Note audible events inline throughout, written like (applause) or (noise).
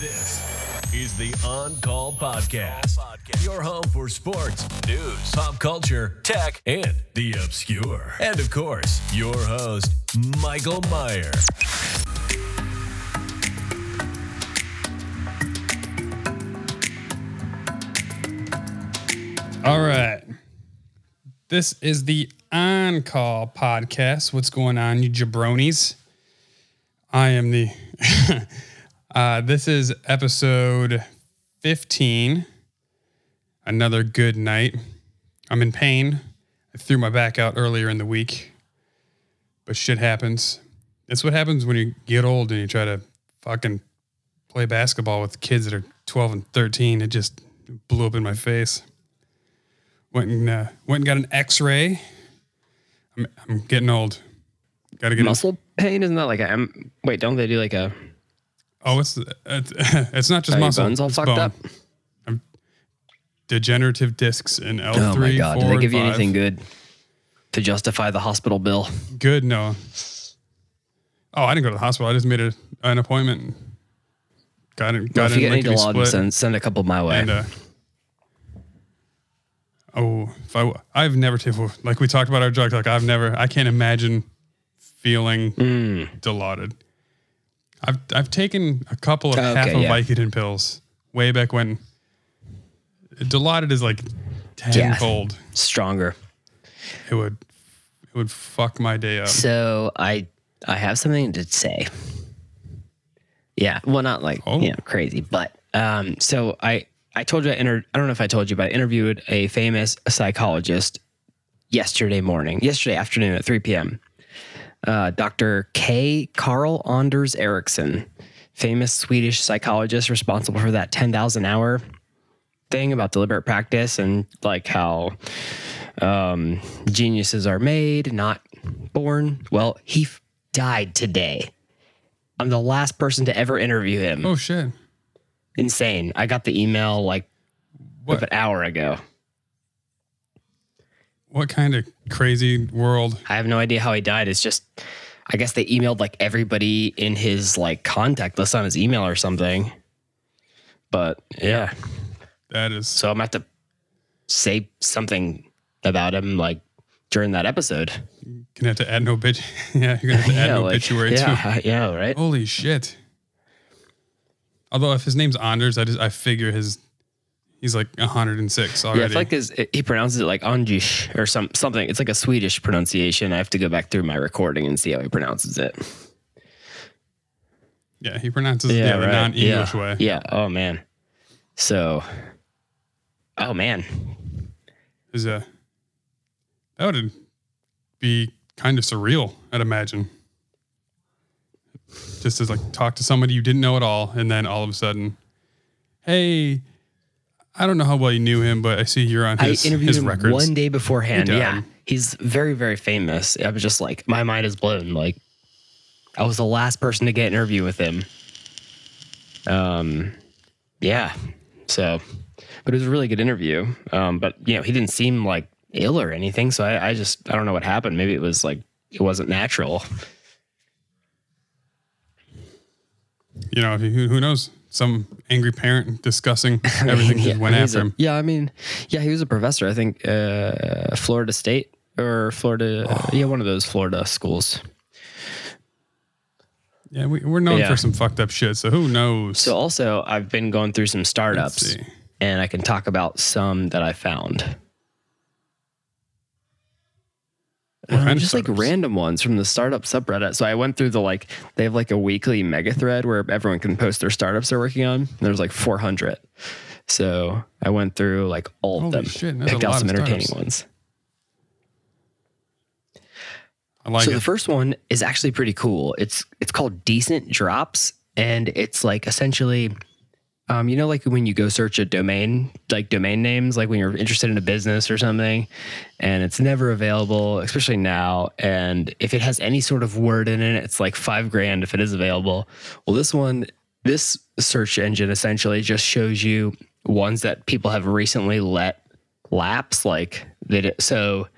This is the On Call Podcast, your home for sports, news, pop culture, tech, and the obscure. And of course, your host, Michael Meyer. All right. This is the On Call podcast. What's going on, you jabronis? I am the. (laughs) uh, this is episode 15. Another good night. I'm in pain. I threw my back out earlier in the week, but shit happens. That's what happens when you get old and you try to fucking play basketball with kids that are 12 and 13. It just blew up in my face went and uh, went and got an X-ray. I'm, I'm getting old. Got to get muscle pain isn't that like a um, wait don't they do like a Oh, it's it's, (laughs) it's not just are muscle. bones all fucked bone. up I'm degenerative discs in L oh three. my god four, did they give you five. anything good to justify the hospital bill Good, no. Oh, I didn't go to the hospital. I just made a, an appointment. Got it. well, Got if you in get any Dilaudid, send, send a couple my way And uh, oh, if I I've never taken like we talked about our drugs. Like I've never. I can't imagine feeling Mm. Dilaudid. I've I've taken a couple of half of yeah. Vicodin pills way back when. Dilaudid is like Yeah. tenfold. stronger It would it would fuck my day up. so i i have something to say yeah well not like Oh. you know crazy but um so i i told you i inter- i don't know if i told you but i interviewed a famous psychologist yesterday morning yesterday afternoon at 3 p.m uh, Dr. K. Karl Anders Ericsson, famous Swedish psychologist responsible for that 10,000 hour thing about deliberate practice and like how um, geniuses are made, not born. Well, he f- died today. I'm the last person to ever interview him. Oh shit! Insane. I got the email like What an hour ago. What kind of crazy world? I have no idea how he died. It's just, I guess they emailed like everybody in his like contact list on his email or something. But yeah, That is so I'm gonna have to say something about him like during that episode. gonna have to add no bitch. (laughs) yeah, you're gonna have to add (laughs) no like, obituary too. yeah, yeah, right. Holy shit! Although if his name's Anders, I just I figure his he's like 106 already. Yeah, it's like his, he pronounces it like Anjish or some something. It's like a Swedish pronunciation. I have to go back through my recording and see how he pronounces it. yeah, he pronounces yeah, the right. non-English yeah. way. Yeah. Oh man. So. Oh man. Is uh that would be kind of surreal, I'd imagine. Just to like talk to somebody you didn't know at all, and then all of a sudden, hey, I don't know how well you knew him, but I see you're on his, I interviewed his him records. one day beforehand. Yeah, he's very, very famous. I was just like, my mind is blown. Like, I was the last person to get an interview with him. Um, yeah. So, but it was a really good interview. Um, but you know, he didn't seem like ill or anything. So I, I just, I don't know what happened. Maybe it was like it wasn't natural. You know, who, who knows? Some angry parent discussing (laughs) everything yeah, that went after a- him. Yeah, I mean, yeah, he was a professor. I think uh, Florida State or Florida, Oh. (sighs) yeah, one of those Florida schools. Yeah, we, we're known Yeah. for some fucked up shit. So who knows? So also, I've been going through some startups, and I can talk about some that I found. Of just like random ones from the startup subreddit. So I went through the like they have like a weekly mega thread where everyone can post their startups they're working on. And there's like 400. So I went through like all of them, shit, picked out some entertaining startups. ones. I like so it. the first one is actually pretty cool. It's it's called Decent Drops, and it's like essentially, um, you know, like when you go search a domain, like domain names, like when you're interested in a business or something, and it's never available, especially now. And if it has any sort of word in it, it's like five grand if it is available. Well, this one, this search engine essentially just shows you ones that people have recently let lapse, like that. So,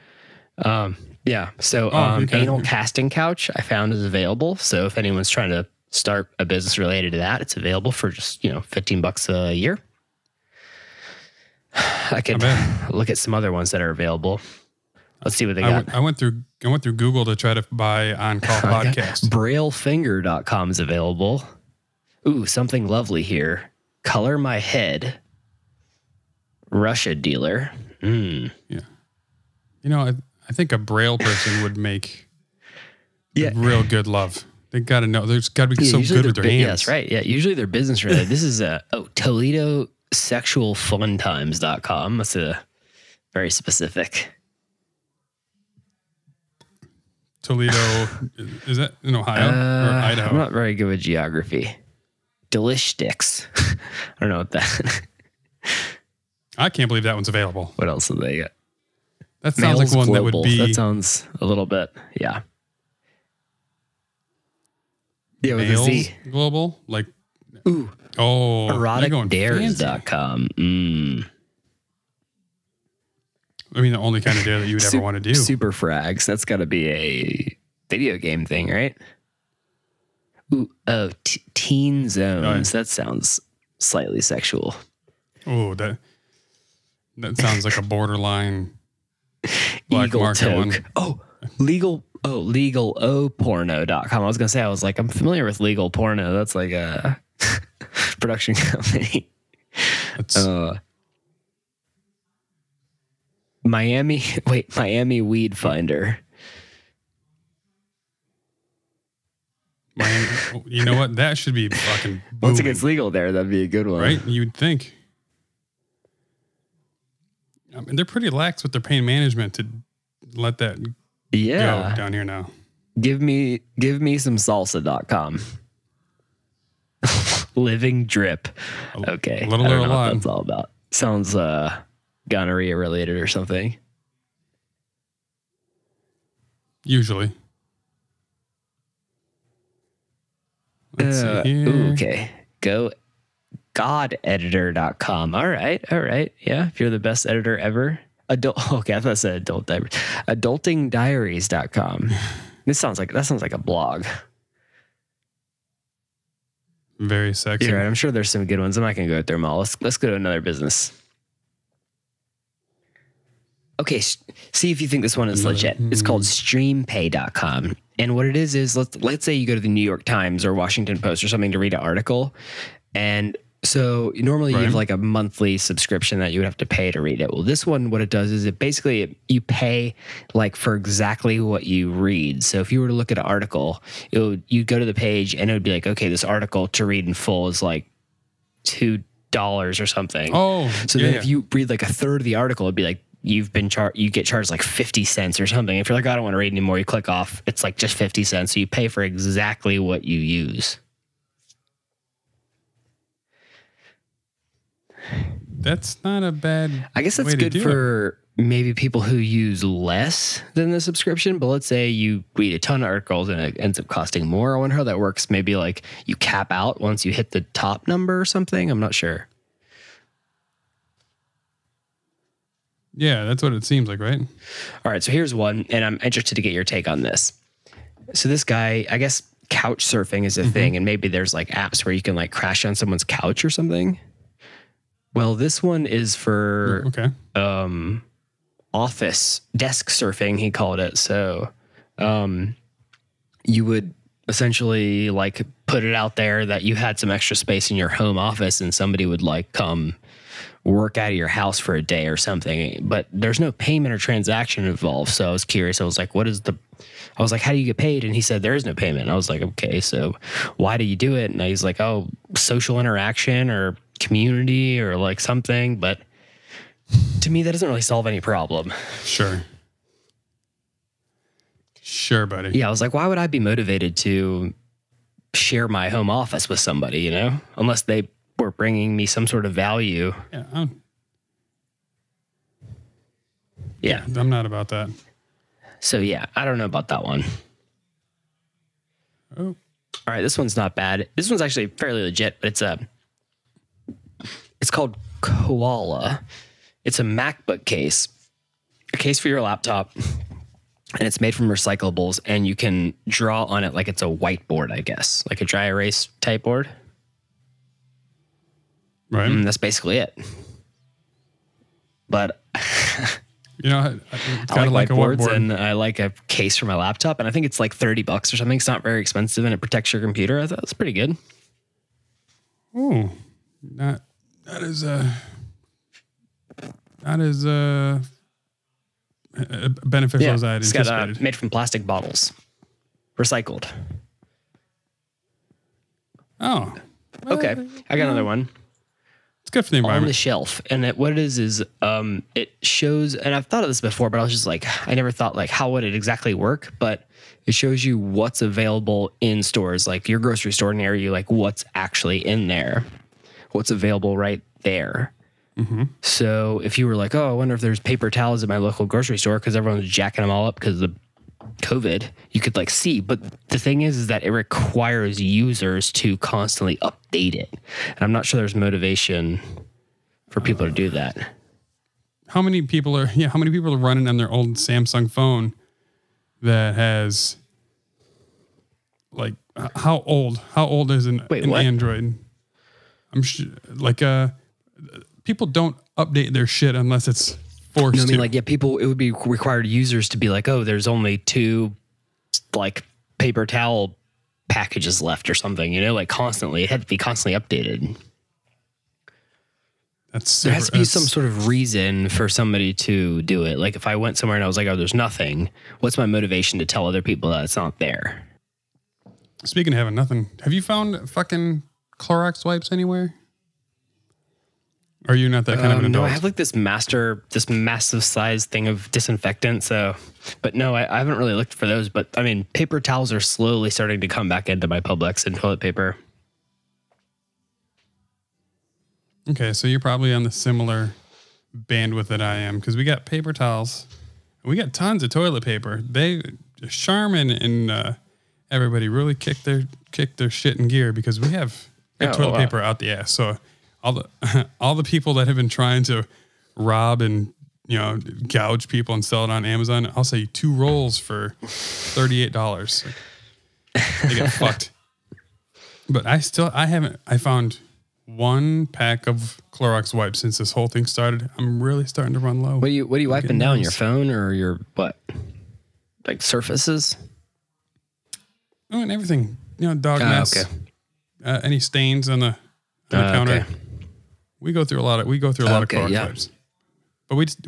um, yeah. So, Oh, um, okay. anal casting couch I found is available. So if anyone's trying to start a business related to that, it's available for just, you know, 15 bucks a year. (sighs) I could (sighs) look at some other ones that are available. Let's see what they I got. went, I went through I went through Google to try to buy on (laughs) call podcast. Braillefinger.com is available. Ooh, something lovely here. Color my head. Russia dealer. Mm. Yeah. You know, I, I think a braille person would make (laughs) Yeah. real good love. They got to know. There's got to be Yeah, so good with their hands. Yeah, that's right. Yeah, usually they're business related. (laughs) this is a oh Toledo sexualfuntimes.com. That's a very specific. Toledo, (laughs) is that in Ohio or Uh, Idaho? I'm not very good with geography. Delish sticks. (laughs) I don't know what that. I can't believe that one's available. what else do they got? That sounds like one that Global. would be That sounds a little bit. Yeah. Yeah, with a males Z. global. Like, Ooh, oh, you're going fancy. eroticdares.com. Mm. I mean, the only kind of dare that you would ever Sup- want to do. Super frags. That's got to be a video game thing, right? Ooh, oh, t- teen zones. That sounds slightly sexual. Oh, that that sounds like a borderline (laughs) black Eagle market toke. one. Oh, legal. Oh, legal o porno.com. I was going to say, I was like, I'm familiar with legal porno. That's like a (laughs) production company. Uh, Miami, (laughs) wait, Miami Weed Finder. Miami, you know what? That should be fucking (laughs) Once it gets legal there, that'd be a good one. right? You'd think. I mean, they're pretty lax with their pain management to let that Yeah. go down here now. Give me give me some salsa.com. (laughs) Living drip. Okay. a little I don't know what lot? that's all about. Sounds uh gonorrhea related or something. Usually. Let's Uh, ooh, okay. Go godeditor.com. All right. All right. Yeah. If you're the best editor ever. Adult (laughs) okay, I thought it said adult diary. Adultingdiaries.com. (sighs) This sounds like that sounds like a blog. Very sexy. You're right. I'm sure there's some good ones. I'm not gonna go through them all. Let's let's go to another business. Okay, see if you think this one is legit. It's called hmm. streampay.com. And what it is is let's let's say you go to the New York Times or Washington Post or something to read an article. And so normally you have like a monthly subscription that you would have to pay to read it. Well, this one, what it does is it basically you pay like for exactly what you read. So if you were to look at an article, it would you'd go to the page and it would be like, okay, this article to read in full is like two dollars or something. Oh, So yeah, then yeah. if you read like a third of the article, it'd be like you've been charged, you get charged like 50 cents or something. If you're like, I don't want to read anymore, you click off, it's like just 50 cents. So you pay for exactly what you use. That's not a bad. I guess that's good do it. for maybe people who use less than the subscription. But let's say you read a ton of articles and it ends up costing more. I wonder how that works. Maybe like you cap out once you hit the top number or something. I'm not sure. Yeah, that's what it seems like, right? All right, so here's one, and I'm interested to get your take on this. So this guy, I guess couch surfing is a mm-hmm. thing, and maybe there's like apps where you can like crash on someone's couch or something. Well, this one is for Okay. um, office desk surfing, he called it. So um, you would essentially like put it out there that you had some extra space in your home office and somebody would like come work out of your house for a day or something. But there's no payment or transaction involved. So I was curious. I was like, what is the I was like, how do you get paid? And he said, there is no payment. I was like, okay, so why do you do it? And he's like, oh, social interaction or community or like something. But to me, that doesn't really solve any problem. Sure. Sure, buddy. Yeah, I was like, why would I be motivated to share my home office with somebody, you know, unless they were bringing me some sort of value? Yeah, I'm, Yeah. I'm not about that. So, yeah, I don't know about that one. Oh, All right, this one's not bad. This one's actually fairly legit, but it's a it's called Koala. It's a MacBook case. A case for your laptop. and it's made from recyclables, and you can draw on it like it's a whiteboard, I guess, like a dry erase type board. Right. And that's basically it. But You know, (laughs) it's I like like a whiteboards, and I like a case for my laptop, and I think it's like thirty bucks or something. It's not very expensive, and it protects your computer. I thought it's pretty good. Ooh, not that is uh that is uh beneficial as I had it's got, uh, made from plastic bottles, recycled. oh, Okay, I got another one. it's good for the environment. on the shelf and it, what it is is um it shows and i've thought of this before but i was just like i never thought like how would it exactly work but it shows you what's available in stores like your grocery store near you like what's actually in there what's available right there so if you were like oh i wonder if there's paper towels at my local grocery store because everyone's jacking them all up because of the covid you could like see but the thing is is that it requires users to constantly update it and i'm not sure there's motivation for people to do that how many people are yeah? How many people are running on their old Samsung phone that has like how old? How old is an, Wait, an? Android? I'm sure like uh people don't update their shit unless it's forced No, I mean, to. like, yeah, people, it would be required users to be like, oh, there's only two, like, paper towel packages left or something, you know, like constantly. It had to be constantly updated. that's There has to be some sort of reason for somebody to do it. Like, if I went somewhere and I was like, oh, there's nothing, what's my motivation to tell other people that it's not there? Speaking of having nothing, have you found fucking Clorox wipes anywhere? Are you not that kind of an Um, no. I have like this master, this massive size thing of disinfectant. So, but no, I, I haven't really looked for those. But I mean, paper towels are slowly starting to come back into my Publix and toilet paper. okay, so you're probably on the similar bandwidth that I am because we got paper towels, we got tons of toilet paper. They Charmin and uh, everybody really kicked their kicked their shit in gear because we have, we have Oh, toilet wow. paper out the ass. So all the (laughs) all the people that have been trying to rob and you know gouge people and sell it on Amazon, I'll say two rolls for thirty eight dollars. They get (laughs) fucked. But I still I haven't I found one pack of Clorox wipes since this whole thing started. I'm really starting to run low. What do you What are you wiping down? those. Your phone or your what? Like surfaces? Oh, and everything. You know, dog Ah, mess. okay. Uh, any stains on the, on the Ah, counter. okay. We go through a lot of we go through a lot Okay, of Clorox yeah. wipes. But we just,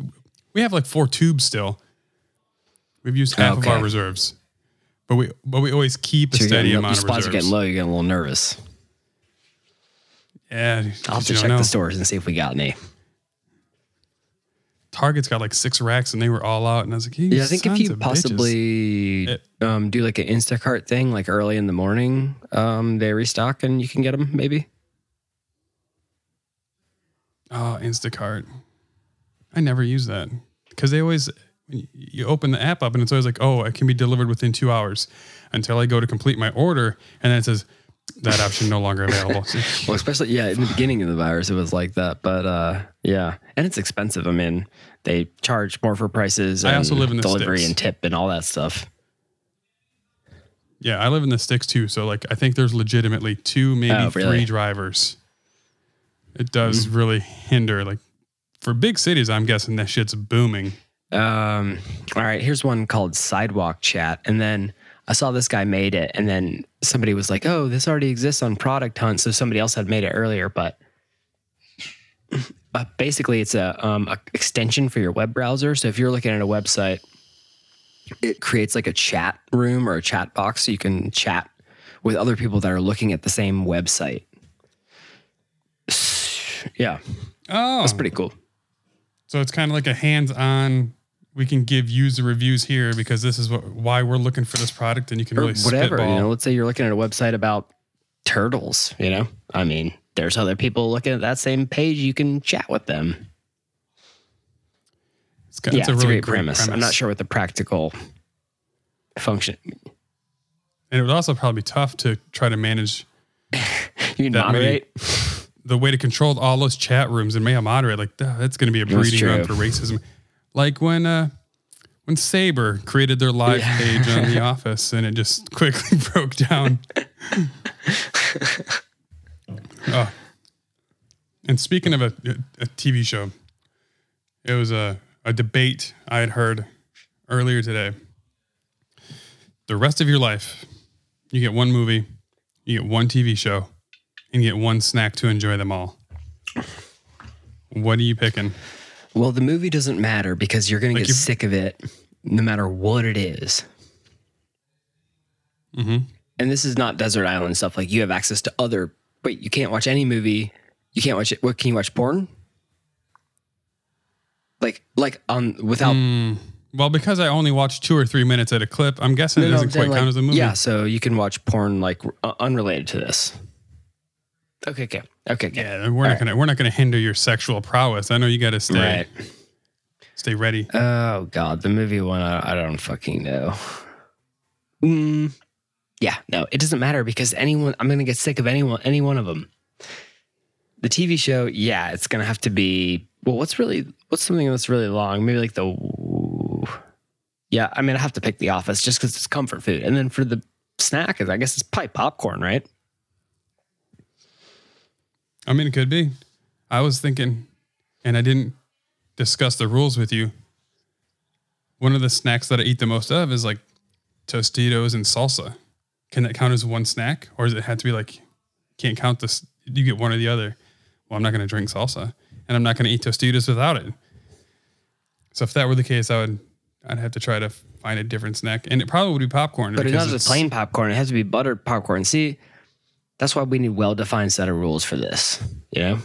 we have like four tubes still. We've used half of our reserves. But we but we always keep a So steady getting, your amount of spots are getting low. You're getting a little nervous. Yeah, I'll have to check know. the stores and see if we got any. Target's got like six racks and they were all out. And I was like, Yeah, I think if you possibly It- um, do like an Instacart thing, like early in the morning, um, they restock and you can get them. Maybe. Oh, Instacart. I never use that because they always you- open the app up and it's always like, oh, it can be delivered within two hours until I go to complete my order and then it says that option no longer available. (laughs) Well, especially yeah, in the beginning of the virus, it was like that. But uh, yeah, and it's expensive. I mean, they charge more for prices. I And also live in the delivery sticks. and tip and all that stuff. yeah, I live in the sticks too. So like, I think there's legitimately two, maybe Oh, really? three drivers. It does really hinder. Like for big cities, I'm guessing that shit's booming. Um, all right, here's one called Sidewalk Chat, and then I saw this guy made it, and then somebody was like, "Oh, this already exists on Product Hunt," so somebody else had made it earlier, but. (laughs) Uh, basically, it's a, um, a extension for your web browser. So if you're looking at a website, it creates like a chat room or a chat box, so you can chat with other people that are looking at the same website. Yeah, Oh, that's pretty cool. So it's kind of like a hands-on. We can give user reviews here because this is what why we're looking for this product, and you can or really whatever. spitball. You know, let's say you're looking at a website about turtles. You know, I mean, there's other people looking at that same page. You can chat with them. It's, got, yeah, it's it's a a really great premise. I'm not sure what the practical function. and it would also probably be tough to try to manage (laughs) You can That many- moderate. The way to control all those chat rooms and may I moderate. Like that's going to be a breeding ground for racism. Like when uh when Sabre created their live Yeah. page on The (laughs) Office and it just quickly (laughs) broke down. (laughs) oh. And speaking of a, a TV show, it was a, a debate I had heard earlier today. The rest of your life, you get one movie, you get one TV show, and get one snack to enjoy them all. What are you picking? Well, the movie doesn't matter because you're going to get you- sick of it no matter what it is. Mm-hmm. And this is not desert island stuff. Like you have access to other, but you can't watch any movie. You can't watch it. What can you watch? Porn? Like, like on without. Mm, well, because I only watched two or three minutes at a clip, I'm guessing it No, no, doesn't saying, quite count as a movie. Yeah, so you can watch porn like uh, unrelated to this. Okay, okay, okay, okay. Yeah, we're not gonna we're not gonna hinder your sexual prowess. I know you got to stay Right. stay ready. Oh God, the movie one. I, I don't fucking know. Mm, yeah, no, it doesn't matter because anyone. I'm gonna get sick of anyone, any one of them. The TV show, yeah, it's gonna have to be. Well, what's really what's something that's really long? Maybe like the. Yeah, I mean, I have to pick The Office just because it's comfort food, and then for the snack, I guess it's probably popcorn, right? I mean, it could be. I was thinking, and I didn't discuss the rules with you. One of the snacks that I eat the most of is like Tostitos and salsa. Can that count as one snack, or does it have to be like can't count this? You get one or the other. Well, I'm not going to drink salsa, and I'm not going to eat Tostitos without it. So if that were the case, I would I'd have to try to find a different snack, and it probably would be popcorn. But it's not just plain popcorn. It has to be buttered popcorn. See, that's why we need well-defined set of rules for this. You know,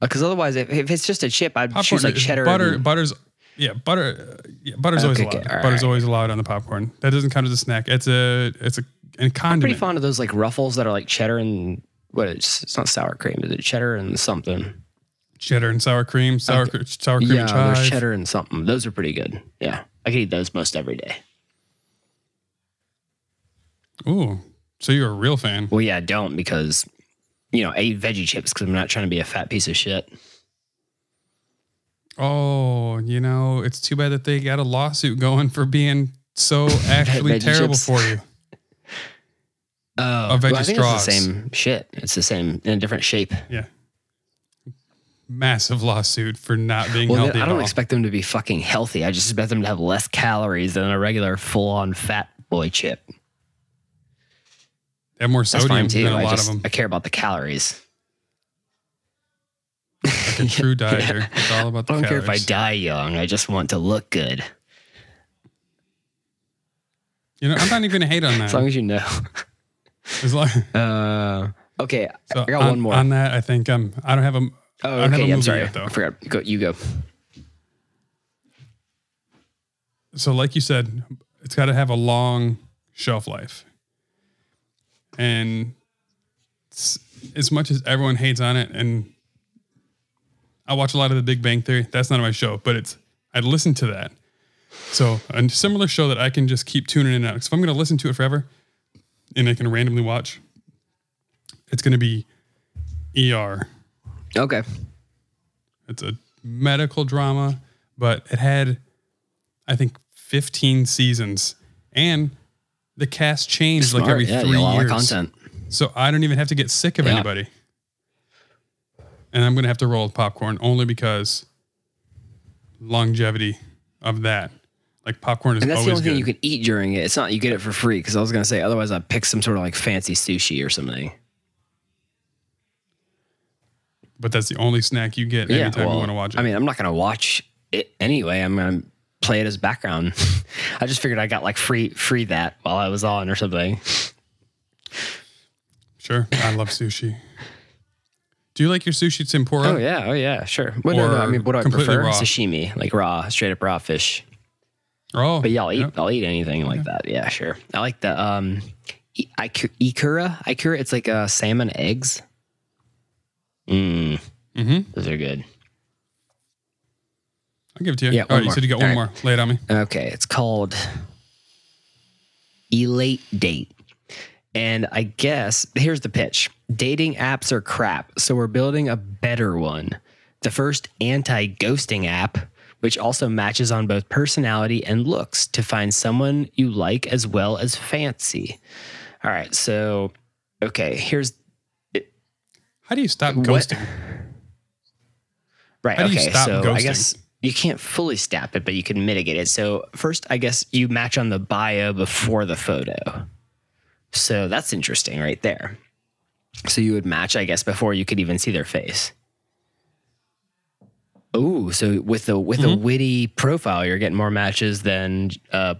because otherwise, if, if it's just a chip, I'd popcorn. choose like cheddar. butter. and- Butter's yeah, butter. Uh, yeah, butter's always Okay, allowed. okay, butter's right. always allowed on the popcorn. That doesn't count as a snack. It's a it's a a I'm condiment. pretty fond of those like ruffles that are like cheddar and what? It's, it's not sour cream. Is it cheddar and something? Cheddar and sour cream, sour cr- sour cream yeah, and there's cheddar and something. Those are pretty good. Yeah, I could eat those most every day. Ooh, so you're a real fan. Well, yeah, I don't because you know I eat veggie chips because I'm not trying to be a fat piece of shit. Oh, you know, it's too bad that they got a lawsuit going for being so (laughs) actually terrible chips. for you. (laughs) Oh, veggie well, I think straws. it's the same shit. It's the same in a different shape. Yeah. Massive lawsuit for not being Well, healthy I don't expect them to be fucking healthy. I just expect them to have less calories than a regular full-on fat boy chip. They have more That's sodium fine too. than a I lot just of them. I care about the calories. Like a true (laughs) dieter. It's all about the I don't care if I die young. I just want to look good. You know, I'm not even gonna hate on (laughs) that. As long as you know. As long, (laughs) Uh, okay, so I got on, one more. on that. I think um, I don't have a. oh, I don't have a okay. I'm movie sorry. yet, though. I forgot. Go, you go. so like you said, it's got to have a long shelf life. And as much as everyone hates on it, and I watch a lot of The Big Bang Theory. That's not my show, but it's I'd listen to that. So a similar show that I can just keep tuning in and out. 'Cause if I'm going to listen to it forever, and I can randomly watch, it's going to be ER. Okay. It's a medical drama, but it had, I think, 15 seasons, and the cast changed like every yeah, three years. content. So I don't even have to get sick of Yeah. anybody. And I'm gonna have to roll with popcorn only because longevity of that. Like popcorn is And that's the only thing good. you can eat during it. It's not you get it for free because I was gonna say otherwise I'd pick some sort of like fancy sushi or something. but that's the only snack you get anytime you want to watch it. I mean, I'm not gonna watch it anyway. I'm gonna play it as background. (laughs) I just figured I got like free free that while I was on or something. sure, I love sushi. Do you like your sushi tempura? Oh yeah, oh yeah, sure. Well, no, no, I mean, what do I prefer? raw? Sashimi, like raw, straight up raw fish. Oh, But yeah, I'll eat. yep. I'll eat anything like that. Yeah, sure. I like the um, ikura. Ikura. It's like uh, salmon eggs. Mm. Mhm. Those are good. I'll give it to you. Yeah, All one you said you got one All more. Lay it on me. Okay, it's called Elate Date. And I guess here's the pitch dating apps are crap, so we're building a better one. The first anti ghosting app which also matches on both personality and looks to find someone you like as well as fancy. All right, so okay, here's How do you stop What- ghosting? right. How okay, so I guess you can't fully stop it, but you can mitigate it. So first, I guess you match on the bio before the photo. So that's interesting, right there. So you would match, I guess, before you could even see their face. Oh, so with a with a witty profile, you're getting more matches than a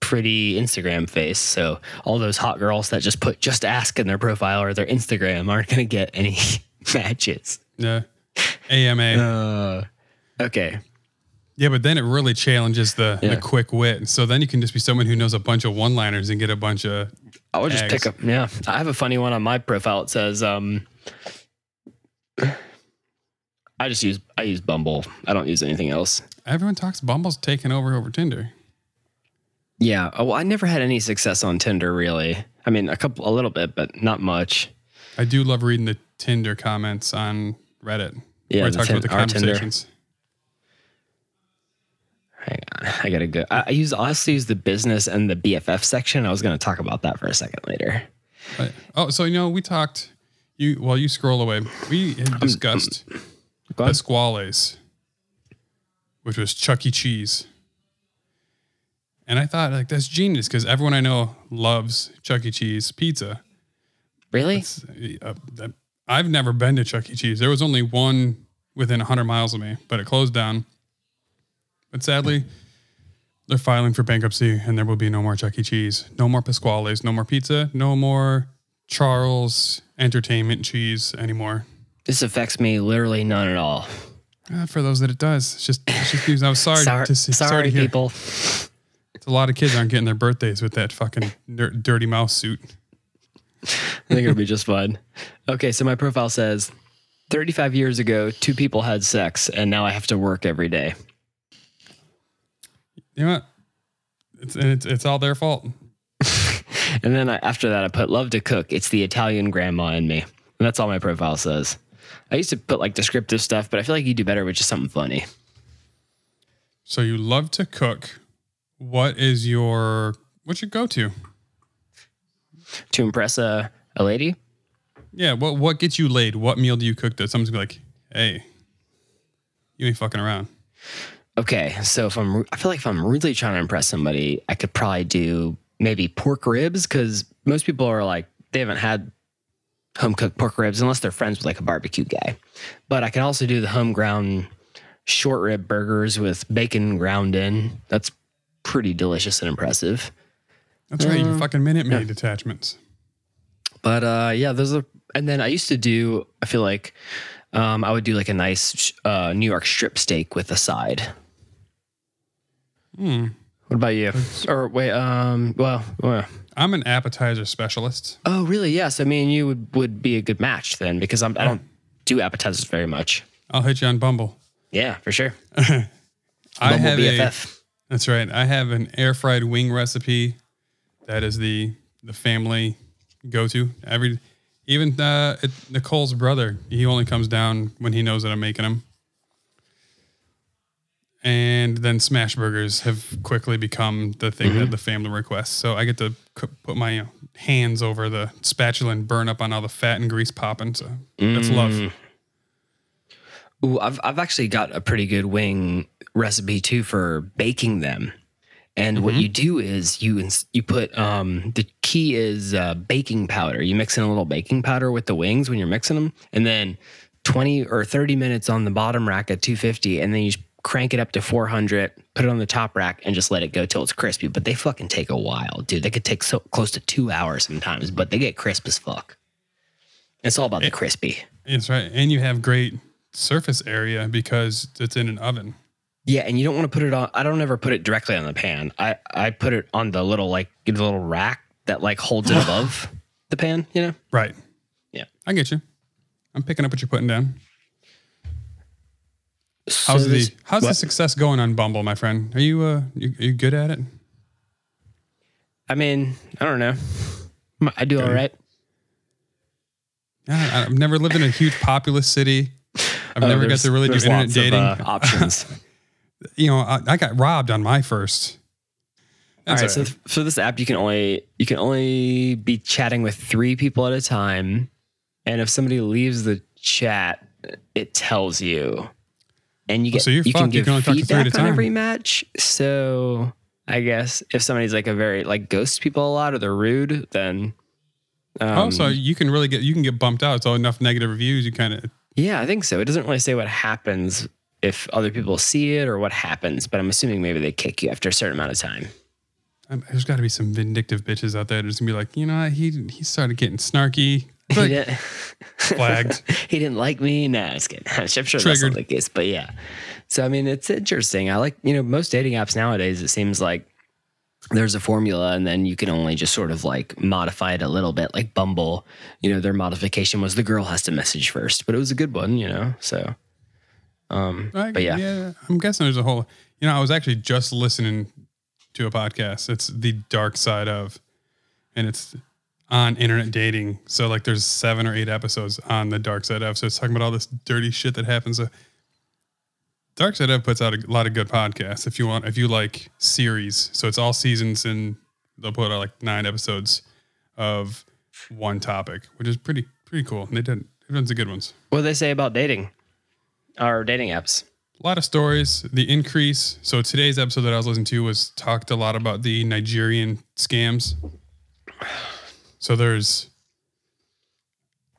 pretty Instagram face. So all those hot girls that just put just ask in their profile or their Instagram aren't going to get any (laughs) matches. Yeah. AMA. Uh, okay. Yeah, but then it really challenges the, Yeah. the quick wit. So then you can just be someone who knows a bunch of one liners and get a bunch of. I would just pick up. Yeah, I have a funny one on my profile. It says, um, "I just use I use Bumble. I don't use anything else." Everyone talks Bumble's taken over over Tinder. Yeah. Oh, well, I never had any success on Tinder, really. I mean, a couple, a little bit, but not much. I do love reading the Tinder comments on Reddit. Yeah, where it talks Tin- about the conversations. Hang on, (laughs) I gotta go. I, I use also use the business and the BFF section. I was going to talk about that for a second later. But- oh, so you know, we talked. You while you scroll away, we had discussed (clears throat) Go ahead. Pasqually's, which was Chuck E. Cheese. And I thought like that's genius because everyone I know loves Chuck E. Cheese pizza. Really? Uh, uh, I've never been to Chuck E. Cheese. There was only one within 100 miles of me, but it closed down. But sadly, they're filing for bankruptcy and there will be no more Chuck E. Cheese. No more Pasqually's, no more pizza, no more Charles Entertainment Cheese anymore. This affects me literally none at all. Uh, for those that it does, it's just, it's just news. I was sorry, Sorry, to see. sorry, to hear. people. It's a lot of kids aren't getting their birthdays with that fucking dir- dirty mouse suit. I think it'll be just fine. Okay, so my profile says 35 years ago, two people had sex, and now I have to work every day. You know what? It's, it's, it's all their fault. (laughs) And then I, after that, I put love to cook. It's the Italian grandma in me. And that's all my profile says. I used to put like descriptive stuff, but I feel like you do better with just something funny. So you love to cook. What is your what's your go to? To impress a, a lady, Yeah, what what gets you laid? What meal do you cook that someone's gonna be like, hey, you ain't fucking around. Okay, so if I'm, I feel like if I'm really trying to impress somebody, I could probably do maybe pork ribs because most people are like they haven't had home cooked pork ribs unless they're friends with like a barbecue guy. But I can also do the home ground short rib burgers with bacon ground in. That's pretty delicious and impressive. That's right, Uh, you fucking minute maid attachments. But uh, yeah, those are. And then I used to do. I feel like um, I would do like a nice uh, New York strip steak with a side. Hmm. What about you? Or wait, um, well, well, I'm an appetizer specialist. oh, really? Yes. I mean, you would would be a good match then because I'm, I don't do appetizers very much. I'll hit you on Bumble. Yeah, for sure. (laughs) I Bumble have a BFF. that's right. I have an air fried wing recipe. That is the the family go to. Every even uh, it, Nicole's brother. He only comes down when he knows that I'm making them. And then smash burgers have quickly become the thing Mm-hmm. that the family requests. So I get to c- put my hands over the spatula and burn up on all the fat and grease popping. So that's Mm. love. Ooh, I've I've actually got a pretty good wing recipe too for baking them. And what you do is you ins- you put um, the key is uh, baking powder. You mix in a little baking powder with the wings when you're mixing them, and then twenty or thirty minutes on the bottom rack at two fifty, and then you crank it up to four hundred. Put it on the top rack and just let it go till it's crispy. But they fucking take a while, dude. They could take so close to two hours sometimes, but they get crisp as fuck. It's all about the crispy. That's right. And you have great surface area because it's in an oven. Yeah, and you don't want to put it on. I don't ever put it directly on the pan. I I put it on the little like the little rack that like holds it (laughs) above the pan. You know. Right. Yeah. I get you. I'm picking up what you're putting down. So How's this- the how's the success going on Bumble, my friend? Are you uh you, are you good at it? I mean, I don't know. I do all right. Yeah, I've never lived in a huge populous city. I've Oh, never got there's- to really do there's internet lots of, dating. uh, options. (laughs) (laughs) you know, I, I got robbed on my first. All That's right, so all th- for this app, you can only you can only be chatting with three people at a time, and if somebody leaves the chat, it tells you, and you Oh, get so you're you can fucked. You give can only talk to feedback on every match. So I guess if somebody's like a very like ghosts people a lot or they're rude, then um, oh, so you can really get you can get bumped out. So enough negative reviews, you kind of yeah, I think so. It doesn't really say what happens if other people see it or what happens, but I'm assuming maybe they kick you after a certain amount of time. um, there's got to be some vindictive bitches out there that's gonna be like, you know, what, he he started getting snarky, like, didn't, flagged. (laughs) he didn't like me. No, it's good. I'm sure that's Triggered. not the case, but yeah. So I mean, it's interesting. I like you know most dating apps nowadays. It seems like there's a formula, and then you can only just sort of like modify it a little bit. Like Bumble, you know, their modification was the girl has to message first, but it was a good one, you know. So, um, I- but yeah, yeah, I'm guessing there's a whole. You know, I was actually just listening to a podcast. It's the dark side of, and it's on internet dating. So like, there's seven or eight episodes on the dark side of. So it's talking about all this dirty shit that happens. Dark side of puts out a lot of good podcasts. If you want, if you like series, so it's all seasons and they'll put out like nine episodes of one topic, which is pretty pretty cool. And they did they've done some good ones. what do they say about dating or dating apps? a lot of stories the increase so today's episode that i was listening to was talked a lot about the nigerian scams so there's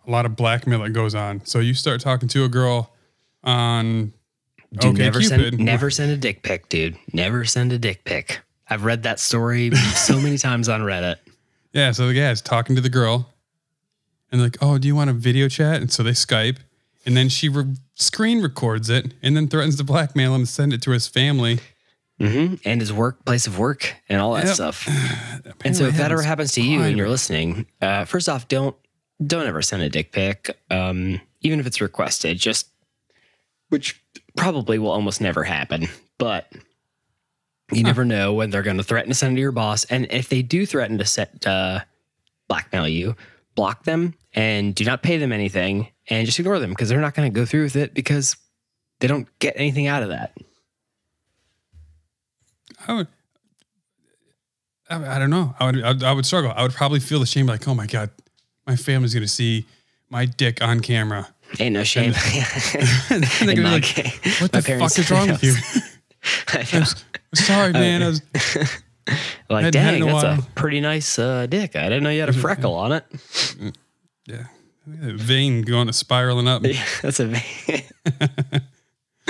a lot of blackmail that goes on so you start talking to a girl on Dude, okay never cupid send never send a dick pic, dude. Never send a dick pic. I've read that story (laughs) so many times on Reddit. yeah so the guy's talking to the girl and like oh do you want a video chat and so they skype and then she re- screen records it and then threatens to blackmail him and send it to his family hmm And his work, place of work, and all that Yep. stuff. (sighs) And so, if that ever happens happens to you and you're listening, uh, first off, don't don't ever send a dick pic, um, even if it's requested. Just which probably will almost never happen, but you never know when they're going to threaten to send it to your boss. And if they do threaten to set uh, blackmail you, block them and do not pay them anything, and just ignore them because they're not going to go through with it because they don't get anything out of that. I would. I, I don't know. I would. I, I would struggle. I would probably feel the shame. Like, oh my god, my family's gonna see my dick on camera. Ain't no shame. (laughs) They're In gonna be my like, case, what the fuck is wrong with you? (laughs) I'm sorry, man. I was, (laughs) Like, Hadn't had it dang, in a that's a pretty nice uh, dick. I didn't know you had a freckle on it. yeah, vein going to spiraling up. Yeah, that's a.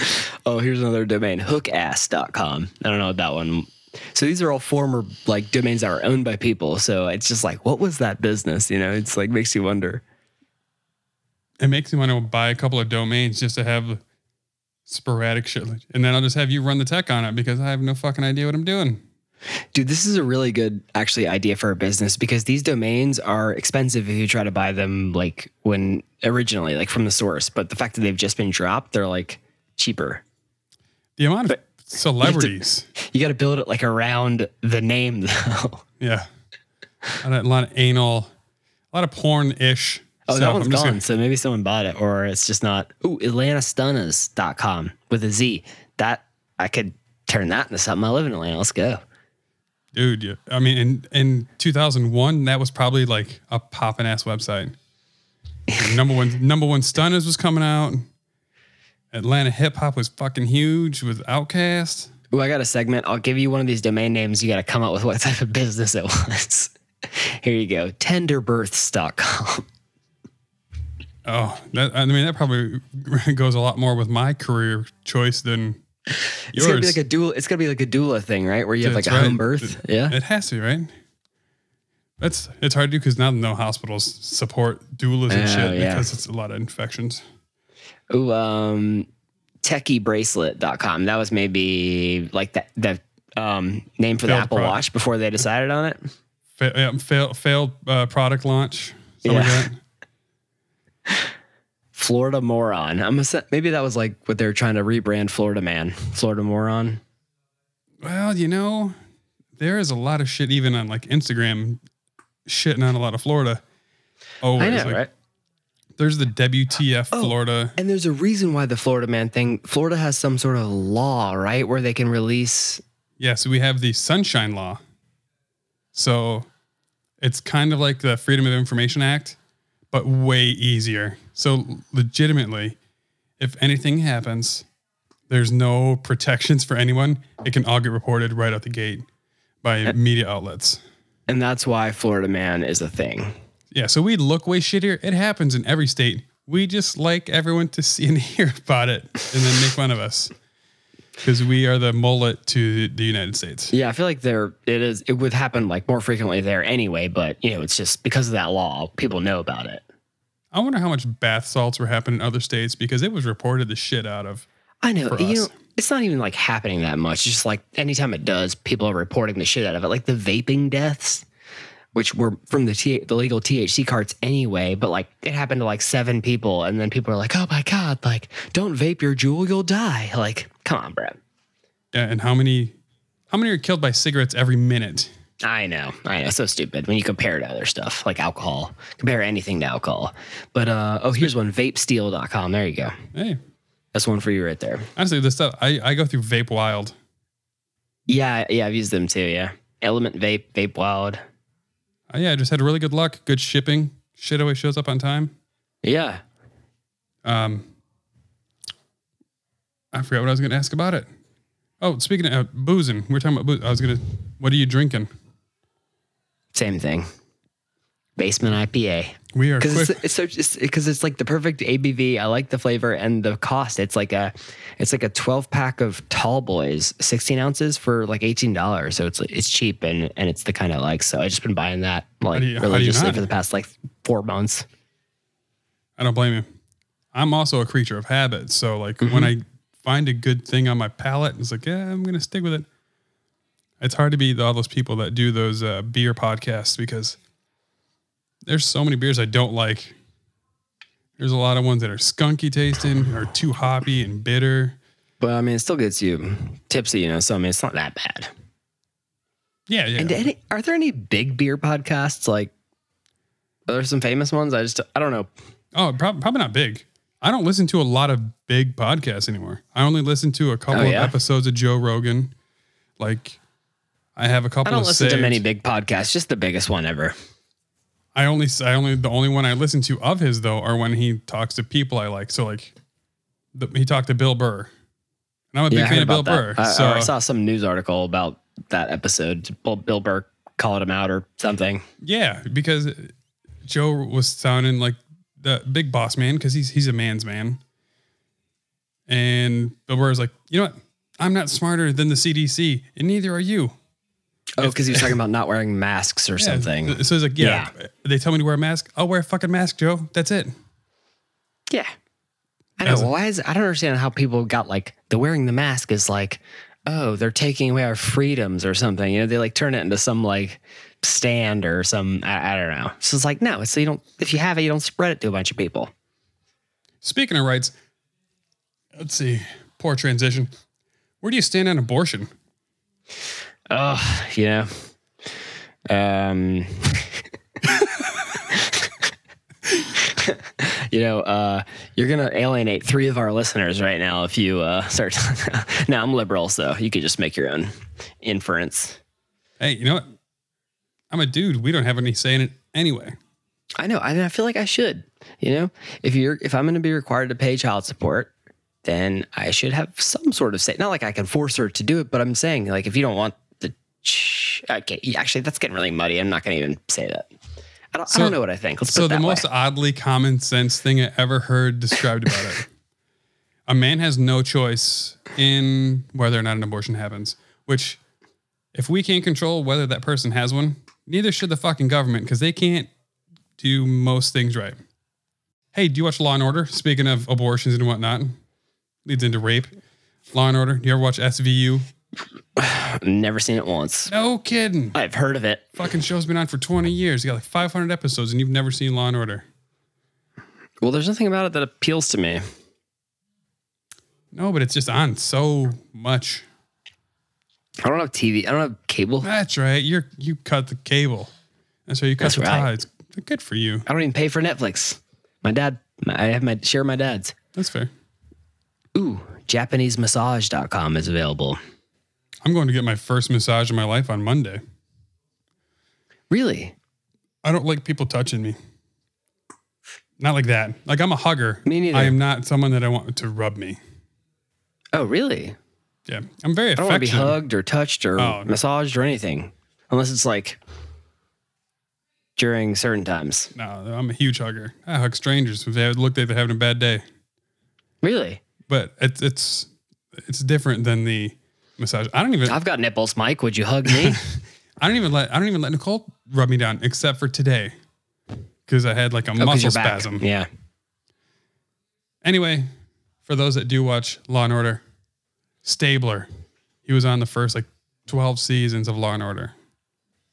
(laughs) oh, here's another domain, hookass.com. I don't know what that one. So these are all former like domains that were owned by people. So it's just like, what was that business? You know, it's like makes you wonder. It makes me want to buy a couple of domains just to have sporadic shit, and then I'll just have you run the tech on it because I have no fucking idea what I'm doing. Dude, this is a really good actually idea for a business because these domains are expensive if you try to buy them like when originally, like from the source. But the fact that they've just been dropped, they're like cheaper. The amount of But celebrities. (laughs) You got to build it like around the name (laughs) though. Yeah. A lot, of, a lot of anal, a lot of porn ish. Oh, that one's gone. so maybe someone bought it or it's just not. Ooh, AtlantaStunners.com with a Z. That I could turn that into something. I live in Atlanta. Let's go. Dude, yeah. I mean, in, in 2001, that was probably like a poppin' ass website. (laughs) number one, number one stunners was coming out. Atlanta hip hop was fucking huge with Outkast. Ooh, I got a segment. I'll give you one of these domain names. You got to come up with what type of business it was. (laughs) Here you go. Tenderbirths.com. Oh, that, I mean, that probably (laughs) goes a lot more with my career choice than yours. It's gonna be like a dual. It's gonna be like a doula thing, right? Where you have like That's a home birth. It- Yeah. It has to, be right? That's it's hard to do because now no hospitals support doulas and Oh, shit yeah. because it's a lot of infections. Ooh, um, techiebracelet.com. That was maybe like the, the um, name for the Apple product. Watch before they decided on it. Fa- yeah, fail, failed uh, product launch. Yeah. like. (laughs) Florida Moron. I'm a, maybe that was like what they were trying to rebrand Florida Man. Florida Moron. Well, you know, there is a lot of shit even on like Instagram shitting on a lot of Florida. Oh, I know, right? There's the WTF Oh. Florida. And there's a reason why the Florida man thing. Florida has some sort of law, right, where they can release. Yeah, so we have the Sunshine Law. So it's kind of like the Freedom of Information Act, but way easier. So legitimately, if anything happens, there's no protections for anyone. It can all get reported right out the gate by media outlets. And that's why Florida man is a thing. Yeah, so we look way shittier. It happens in every state. We just like everyone to see and (laughs) hear about it and then make fun of us because we are the mullet to the United States. Yeah, I feel like there it is. It would happen like more frequently there anyway, but you know, it's just because of that law, people know about it. I wonder how much bath salts were happening in other states because it was reported the shit out of. I know. You know, it's not even like happening that much. It's just like anytime it does, people are reporting the shit out of it. Like the vaping deaths, which were from the T- the legal THC carts anyway, but like it happened to like seven people, and then people are like, "Oh my god, like don't vape your Juul, you'll die." Like, come on, bro. Yeah, and how many, how many are killed by cigarettes every minute? I know, I know, so stupid when you compare it to other stuff like alcohol. Compare anything to alcohol. But uh, oh, here's one: vapesteel.com. There you go. Hey, That's one for you right there. honestly, this stuff I, I go through Vape Wild. Yeah, yeah, I've used them too. Yeah, Element Vape, Vape Wild. Uh, yeah, I just had really good luck, good shipping. Shit always shows up on time. Yeah, Um, I forgot what I was going to ask about it. Oh, speaking of uh, boozing, we are talking about booze. I was going to, what are you drinking? same thing. Basement IPA. We are Because it's, it's so because it's like the perfect ABV. I like the flavor and the cost. It's like a it's like a twelve pack of Tall Boys, sixteen ounces for like eighteen dollars. So it's it's cheap and and it's the kind I like. So I just been buying that like you- how do you religiously for the past like four months. I don't blame you. I'm also a creature of habit. So like Mm-hmm. when I find a good thing on my palate, it's like, yeah, I'm gonna stick with it. It's hard to be all those people that do those uh, beer podcasts because there's so many beers I don't like. There's a lot of ones that are skunky tasting or too hoppy and bitter. But I mean, it still gets you tipsy, you know. So I mean, it's not that bad. Yeah, yeah. And any, are there any big beer podcasts? Like, are there some famous ones? I just I don't know. oh, prob- probably not big. I don't listen to a lot of big podcasts anymore. I only listen to a couple Oh, yeah? of episodes of Joe Rogan. Like, I have a couple. I don't listen to many big podcasts. Just the biggest one ever. I only, I only, the only one I listen to of his though are when he talks to people I like. So like, the, he talked to Bill Burr, and I'm a big I fan of Bill about Burr. that. I, so I saw some news article about that episode. Bill, Bill Burr called him out or something. yeah, because Joe was sounding like the big boss man because he's he's a man's man, and Bill Burr is like, you know what? I'm not smarter than the CDC, and neither are you. Oh, because he was talking (laughs) about not wearing masks or Yeah, something. So it's like, yeah, they tell me to wear a mask. I'll wear a fucking mask, Joe. That's it. Yeah. I know. As a- Why is I don't understand how people got like the wearing the mask is like, oh, they're taking away our freedoms or something. You know, they like turn it into some like stand or some I, I don't know. So it's like, no, it's so you don't if you have it, you don't spread it to a bunch of people. Speaking of rights, let's see. Poor transition. Where do you stand on abortion? Oh, you know. Um (laughs) You know, uh, you're gonna alienate three of our listeners right now if you uh, start. (laughs) now I'm liberal, so you could just make your own inference. Hey, you know what? I'm a dude. We don't have any say in it anyway. I know. I, I feel like I should. You know, if you're if I'm going to be required to pay child support, then I should have some sort of say. Not like I can force her to do it, but I'm saying like if you don't want okay, yeah, actually that's getting really muddy. I'm not going to even say that. I don't, I don't know what I think. Let's So the most way. oddly common sense thing I ever heard described about it. A man has no choice in whether or not an abortion happens, which if we can't control whether that person has one, neither should the fucking government because they can't do most things right. Hey, do you watch Law and Order? Speaking of abortions and whatnot, leads into rape. Law and Order. Do you ever watch SVU? (sighs) Never seen it once. No kidding. I've heard of it. Fucking show's been on for 20 years. You got like 500 episodes and you've never seen Law and Order. Well, there's nothing about it that appeals to me. No, but it's just on so much. I don't have TV. I don't have cable. That's right. You're you cut the cable. That's right. You cut That's the right. ties. Good for you. I don't even pay for Netflix. My dad I have my share of my dad's. That's fair. Ooh, JapaneseMassage.com is available. I'm going to get my first massage in my life on Monday. Really? I don't like people touching me. Not like that. Like I'm a hugger. Me neither. I am not someone that I want to rub me. Oh, really? Yeah, I'm very I don't want to be hugged or touched or Oh, no. massaged or anything, unless it's like during certain times. No, I'm a huge hugger. I hug strangers if they look like they're having a bad day. Really? But it's it's it's different than the massage. I don't even I've got nipples, Mike. Would you hug me? (laughs) I don't even let I don't even let Nicole rub me down except for today because I had like a Oh, muscle spasm. Yeah. Anyway, for those that do watch Law and Order, Stabler, he was on the first like 12 seasons of Law and Order.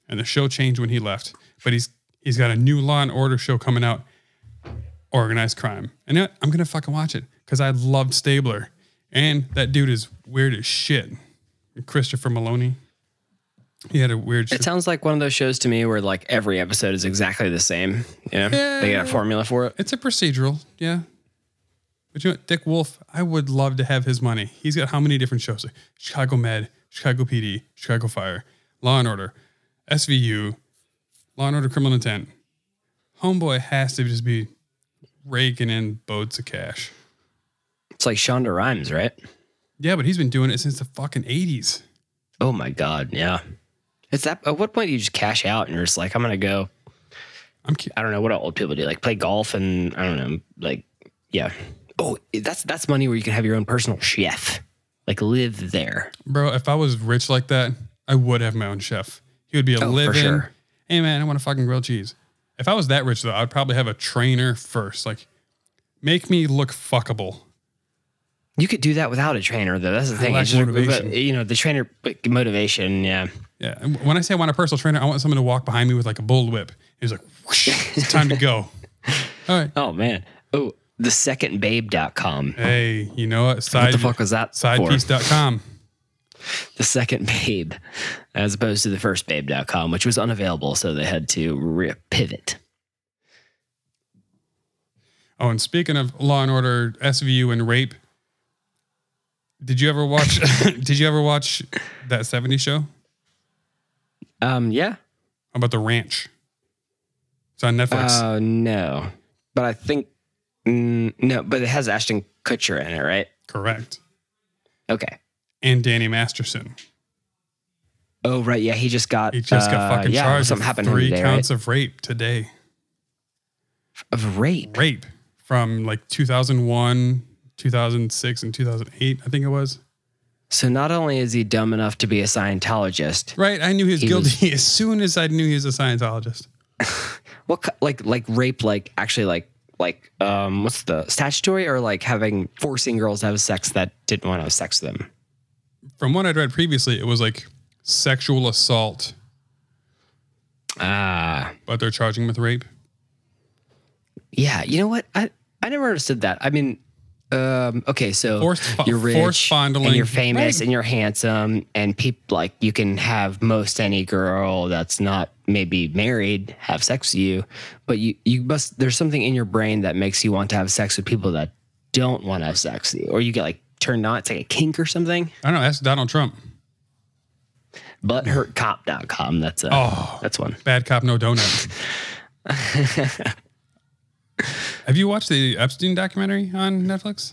And the show changed when he left, but he's he's got a new Law and Order show coming out, Organized Crime. And? I'm going to fucking watch it cuz I loved Stabler. And that dude is weird as shit. Christopher Meloni. He had a weird It sounds like one of those shows to me where like every episode is exactly the same. You know, they got a formula for it. It's a procedural, yeah. But you know, what? Dick Wolf, I would love to have his money. He's got how many different shows? Like Chicago Med, Chicago PD, Chicago Fire, Law and Order, SVU, Law and Order Criminal Intent. Homeboy has to just be raking in boats of cash. It's like Shonda Rhimes, right? Yeah, but he's been doing it since the fucking 80s. Oh my god, yeah. It's that. At what point do you just cash out and you're just like, I'm gonna go? I'm ki- I don't know what old people do, like play golf and I don't know, like yeah. Oh, that's that's money where you can have your own personal chef, like live there. Bro, if I was rich like that, I would have my own chef. He would be a Oh, live-in. sure. Hey man, I want a fucking grilled cheese. If I was that rich though, I'd probably have a trainer first. Like, make me look fuckable. You could do that without a trainer, though. That's the thing. just- motivation. you know, the trainer motivation. Yeah. Yeah. When I say I want a personal trainer, I want someone to walk behind me with like a bullwhip. He's like, whoosh, it's time to go. (laughs) All right. Oh man. Oh, the secondbabe.com. Hey, you know what? Side, What the fuck was that? Sidepiece.com. The second babe, as opposed to the first babe.com, which was unavailable, so they had to re- pivot. Oh, and speaking of Law and Order, SVU, and rape, did you ever watch? (laughs) (laughs) did you ever watch that '70s show Um, yeah. about the ranch? It's on Netflix. Uh, no, but I think mm, no, but it has Ashton Kutcher in it, right? Correct. Okay. And Danny Masterson. Oh right, yeah, he just got He just got uh, fucking yeah, charged something with happened three today, counts right? of rape today. of rape. Rape from like 2001, 2006, and 2008. I think it was. So not only is he dumb enough to be a Scientologist, Right. I knew he was He guilty (laughs) as soon as I knew he was a Scientologist. (laughs) what like like rape like actually like like um what's the statutory or like having forcing girls to have sex that didn't want to have sex with them. From what I'd read previously, it was like sexual assault, Ah, but they're charging him with rape. yeah. You know what? I I never understood that. I mean, um, okay, so Forced you're rich and you're famous Right. and you're handsome and people like you can have most any girl that's not maybe married have sex with you, but you you must there's something in your brain that makes you want to have sex with people that don't want to have sex with you, or you get like turned on. It's like a kink or something. I don't know. That's Donald Trump. Butthurtcop.com. That's a Oh. that's one. Bad cop, no donut. (laughs) (laughs) Have you watched the Epstein documentary on Netflix?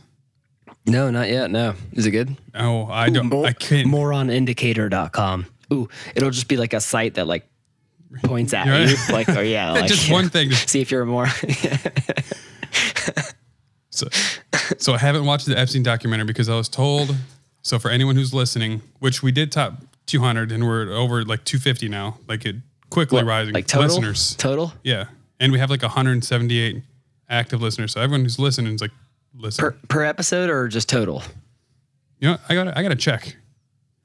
No, not yet. No. Is it good? Oh, I don't. More, I can't. Moronindicator.com. Ooh, it'll just be like a site that like points at Right. you. Like, oh (laughs) yeah, like Just one thing. (laughs) See if you're more. So, so I haven't watched the Epstein documentary because I was told. So for anyone who's listening, which we did top 200 and we're over like 250 now, like it quickly rising like total listeners. Total Yeah, and we have like 178 active listeners. So everyone who's listening is like, listen. per per episode or just total? You know, I got to I got to check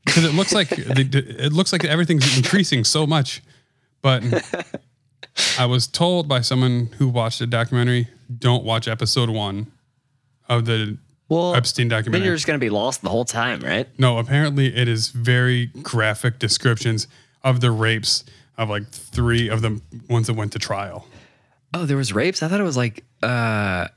because it looks like the, it looks like everything's increasing so much, but I was told by someone who watched a documentary, don't watch episode one of the Well, Epstein then documentary. you're just gonna be lost the whole time, right? No, apparently it is very graphic descriptions of the rapes of like three of the ones that went to trial. Oh, there was rapes. I thought it was like uh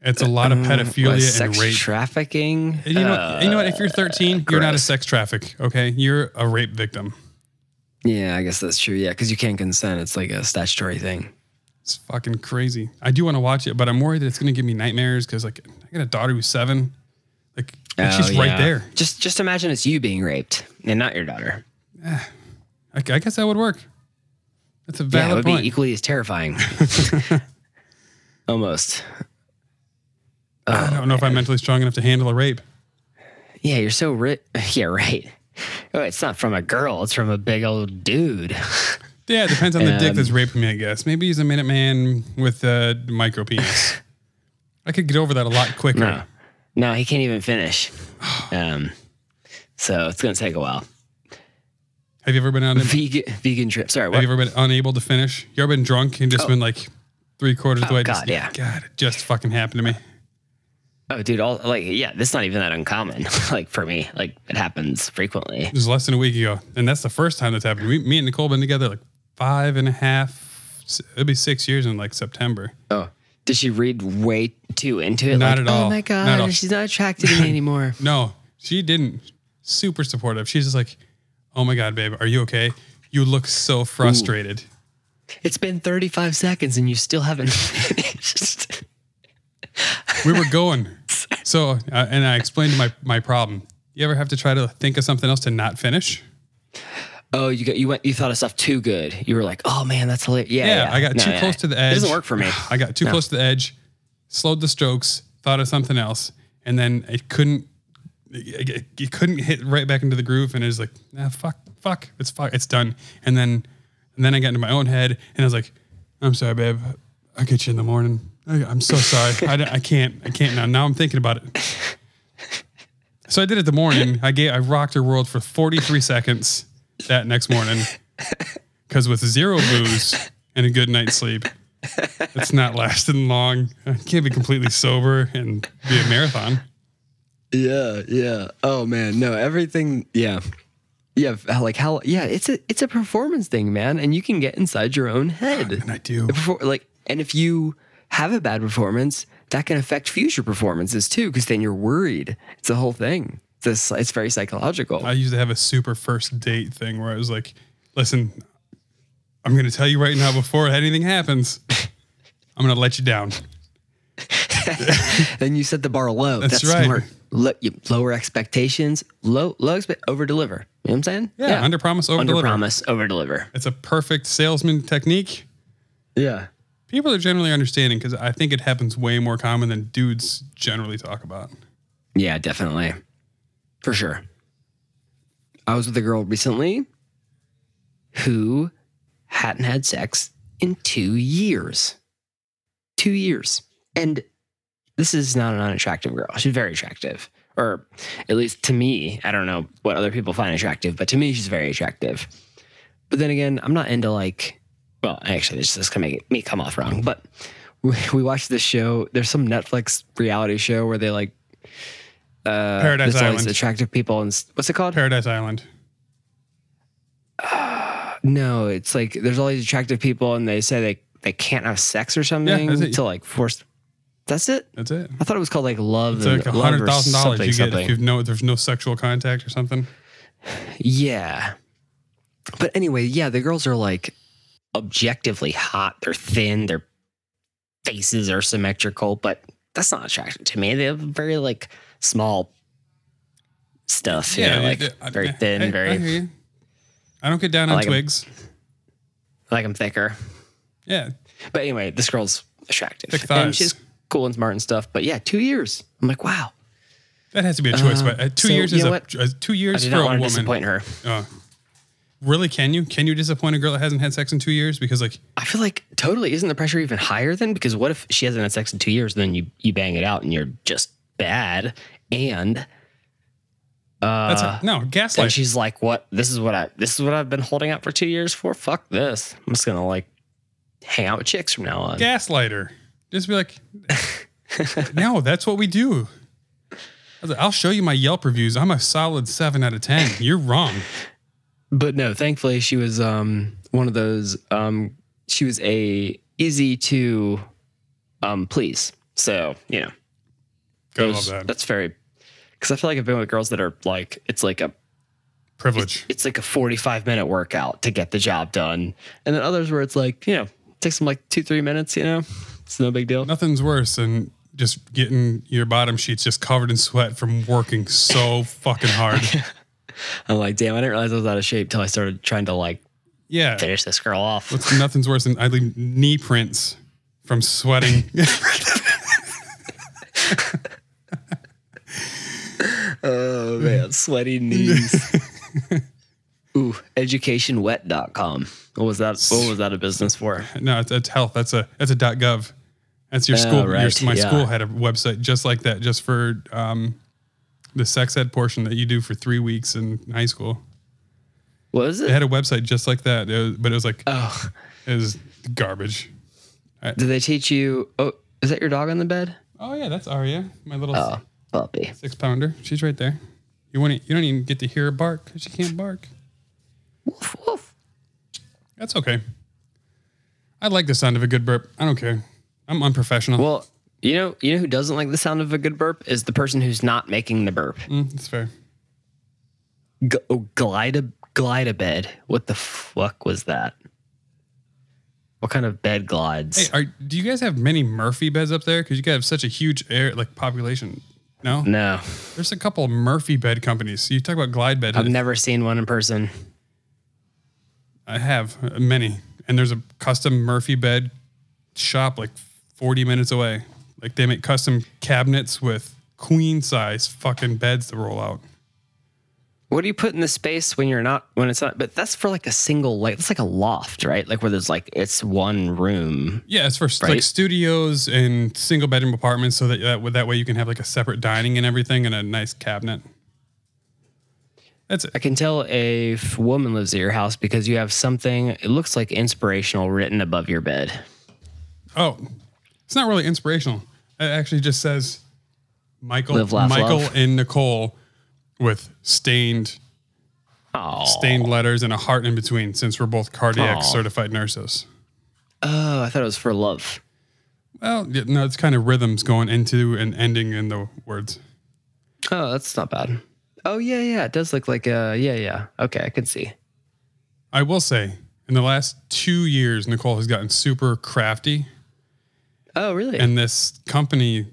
It's a lot of What, pedophilia sex and rape. trafficking. You know, Uh, you know what? If you're 13, you're not a sex traffic. Okay, you're a rape victim. yeah, I guess that's true. Yeah, because you can't consent. It's like a statutory thing. It's fucking crazy. I do want to watch it, but I'm worried that it's going to give me nightmares because, like, I got a daughter who's seven. Like, like, she's Oh, right there. Just just imagine it's you being raped and not your daughter. I, I guess that would work. That's a valid Yeah, it would point. be equally as terrifying. (laughs) (laughs) Almost. I don't know if I'm mentally strong enough to handle a rape. Yeah, you're so rich. (laughs) Yeah, right. Oh, it's not from a girl. It's from a big old dude. (laughs) Yeah, it depends on the dick Um, that's raping me, I guess. Maybe he's a minute man with a micro penis. (laughs) I could get over that a lot quicker. No, no, he can't even finish. (sighs) Um, so it's gonna take a while. Have you ever been on? Vegan vegan trip. Sorry, what? Have you ever been unable to finish? You ever been drunk and just been like three quarters of the Oh, way? God, just, yeah. God, it just fucking happened to me. Oh, dude, all like yeah, this is not even that uncommon. (laughs) like for me, like it happens frequently. It was less than a week ago, and that's the first time that's happened. We, me and Nicole been together like five and a half. It'll be six years in like September. Oh, did she read way too into it? Not like, at all. Oh my god, Not at all. god, she's not attracted to me (laughs) anymore. No, she didn't. Super supportive. She's just like, "Oh my god, babe, are you okay? You look so frustrated." It's been 35 seconds and you still haven't (laughs) finished. we were going. So, uh, and I explained my my problem. You ever have to try to think of something else to not finish? oh, you got you went you thought of stuff too good. You were like, oh man, that's hilarious. Yeah, Yeah, yeah. I got No, too yeah. close to the edge. It doesn't work for me. (sighs) I got too No. close to the edge, slowed the strokes, thought of something else, and then it couldn't. It, couldn't hit right back into the groove, and it was like, nah, fuck, fuck, it's fuck, it's done. And then, and then I got into my own head, and I was like, I'm sorry, babe, I'll get you in the morning. I, I'm so sorry, I, I can't, I can't now. Now I'm thinking about it. So I did it the morning. I gave, I rocked her world for 43 seconds that next morning. Because with zero booze and a good night's sleep, it's not lasting long. I can't be completely sober and be a marathon. Yeah, yeah. Oh man, no, everything. Yeah, yeah. Like how? Yeah, it's a it's a performance thing, man, and you can get inside your own head. And I do. Before, like, and if you have a bad performance, that can affect future performances too, because then you're worried. It's a whole thing. It's a, it's very psychological. I used to have a super first date thing where I was like, listen, I'm going to tell you right now before anything happens, (laughs) I'm going to let you down. and you set the bar low. That's That's, right. smart. Lo- lower expectations, low low expect over deliver. You know what I'm saying? Yeah, under promise, over under deliver. promise, over deliver. It's a perfect salesman technique. Yeah. People are generally understanding because I think it happens way more common than dudes generally talk about. Yeah, definitely. For sure. I was with a girl recently who hadn't had sex in two years. Two years. And this is not an unattractive girl. She's very attractive. Or at least to me, I don't know what other people find attractive, but to me, she's very attractive. But then again, I'm not into like, well, actually, this is gonna make me come off wrong. But (laughs) we, we watched this show. There's some Netflix reality show where they like uh, Paradise there's all these Island. attractive people and what's it called? Paradise Island. (sighs) no, it's like there's all these attractive people and they say they they can't have sex or something it. to like force. That's it. That's it. I thought it was called like love. It's and like hundred thousand dollars you get something. if you know there's no sexual contact or something. Yeah. But anyway, yeah, the girls are like objectively hot. They're thin. Their faces are symmetrical, but that's not attractive to me. They have very like small stuff. Yeah, you- like I- very thin, I, very I, hear. I don't get down I on like twigs. like I'm thicker. Yeah, But anyway, this girl's attractive. Thick And thighs. she's cool and smart and stuff. But yeah, two years. I'm like, wow. that has to be a choice. Uh, but uh, two so, years is a uh, two years for a woman. disappoint her. Uh, really? Can you can you disappoint a girl that hasn't had sex in two years? Because like I feel like totally isn't the pressure even higher then? Because what if she hasn't had sex in two years, then you you bang it out and you're just bad, and uh, that's no then gaslight. she's like, "What? This is what I this is what I've been holding out for two years for. Fuck this! I'm just gonna like hang out with chicks from now on." gaslighter. Just be like, no, that's what we do. I was like, I'll show you my Yelp reviews. I'm a solid seven out of ten. You're wrong. But no, thankfully she was um one of those um she was a easy to um please. So you know, those- that. that's very. Because I feel like I've been with girls that are like it's like a Privilege. it's like a forty five minute workout to get the job done, and then others where it's like you know takes them like two three minutes. You know, it's no big deal. Nothing's worse than just getting your bottom sheets just covered in sweat from working so (laughs) fucking hard. (laughs) I'm like, damn, I didn't realize I was out of shape till I started trying to like Yeah. finish this girl off. Nothing's worse than I leave knee prints from sweating. (laughs) Oh man, sweaty knees. Ooh, educationwet.com. What was that? What was that a business for? no, it's, it's health. That's a that's a .gov. That's your Oh, school. your- my yeah. school had a website just like that, just for um, the sex ed portion that you do for three weeks in high school. What was It it? had a website just like that, it was, but it was like Oh, it was garbage. did they teach you? Oh, is that your dog on the bed? Oh yeah, that's Aria, my little Oh, puppy. six pounder. She's right there. You want you don't even get to hear her bark because she can't bark. Woof, woof. That's okay. I like the sound of a good burp. I don't care. I'm unprofessional. Well, you know, you know who doesn't like the sound of a good burp is the person who's not making the burp. Mm, that's fair. G- oh, glide glide a bed. What the fuck was that? What kind of bed glides? Hey, are, do you guys have many Murphy beds up there? Because you guys have such a huge air like population. No, no, there's a couple of Murphy bed companies. You talk about glide bed. I've never seen one in person. I have uh, many, and there's a custom Murphy bed shop like 40 minutes away. Like they make custom cabinets with queen size fucking beds to roll out. What do you put in the space when you're not when it's not? But that's for like a single like it's like a loft, right? Like where there's like it's one room. Yeah, it's for s- like studios and single bedroom apartments, so that that, that way you can have like a separate dining and everything, and a nice cabinet. That's it. I can tell a woman lives at your house because you have something. It looks like inspirational written above your bed. Oh, it's not really inspirational. It actually just says Michael, Live, laugh, Michael love. and Nicole with stained Oh, stained letters and a heart in between, since we're both cardiac Aw. certified nurses. oh, I thought it was for love. Well, yeah, no, it's kind of rhythms going into and ending in the words. Oh, that's not bad. Oh yeah, yeah. It does look like a yeah, yeah. Okay, I can see. I will say, in the last two years, Nicole has gotten super crafty. Oh really? and this company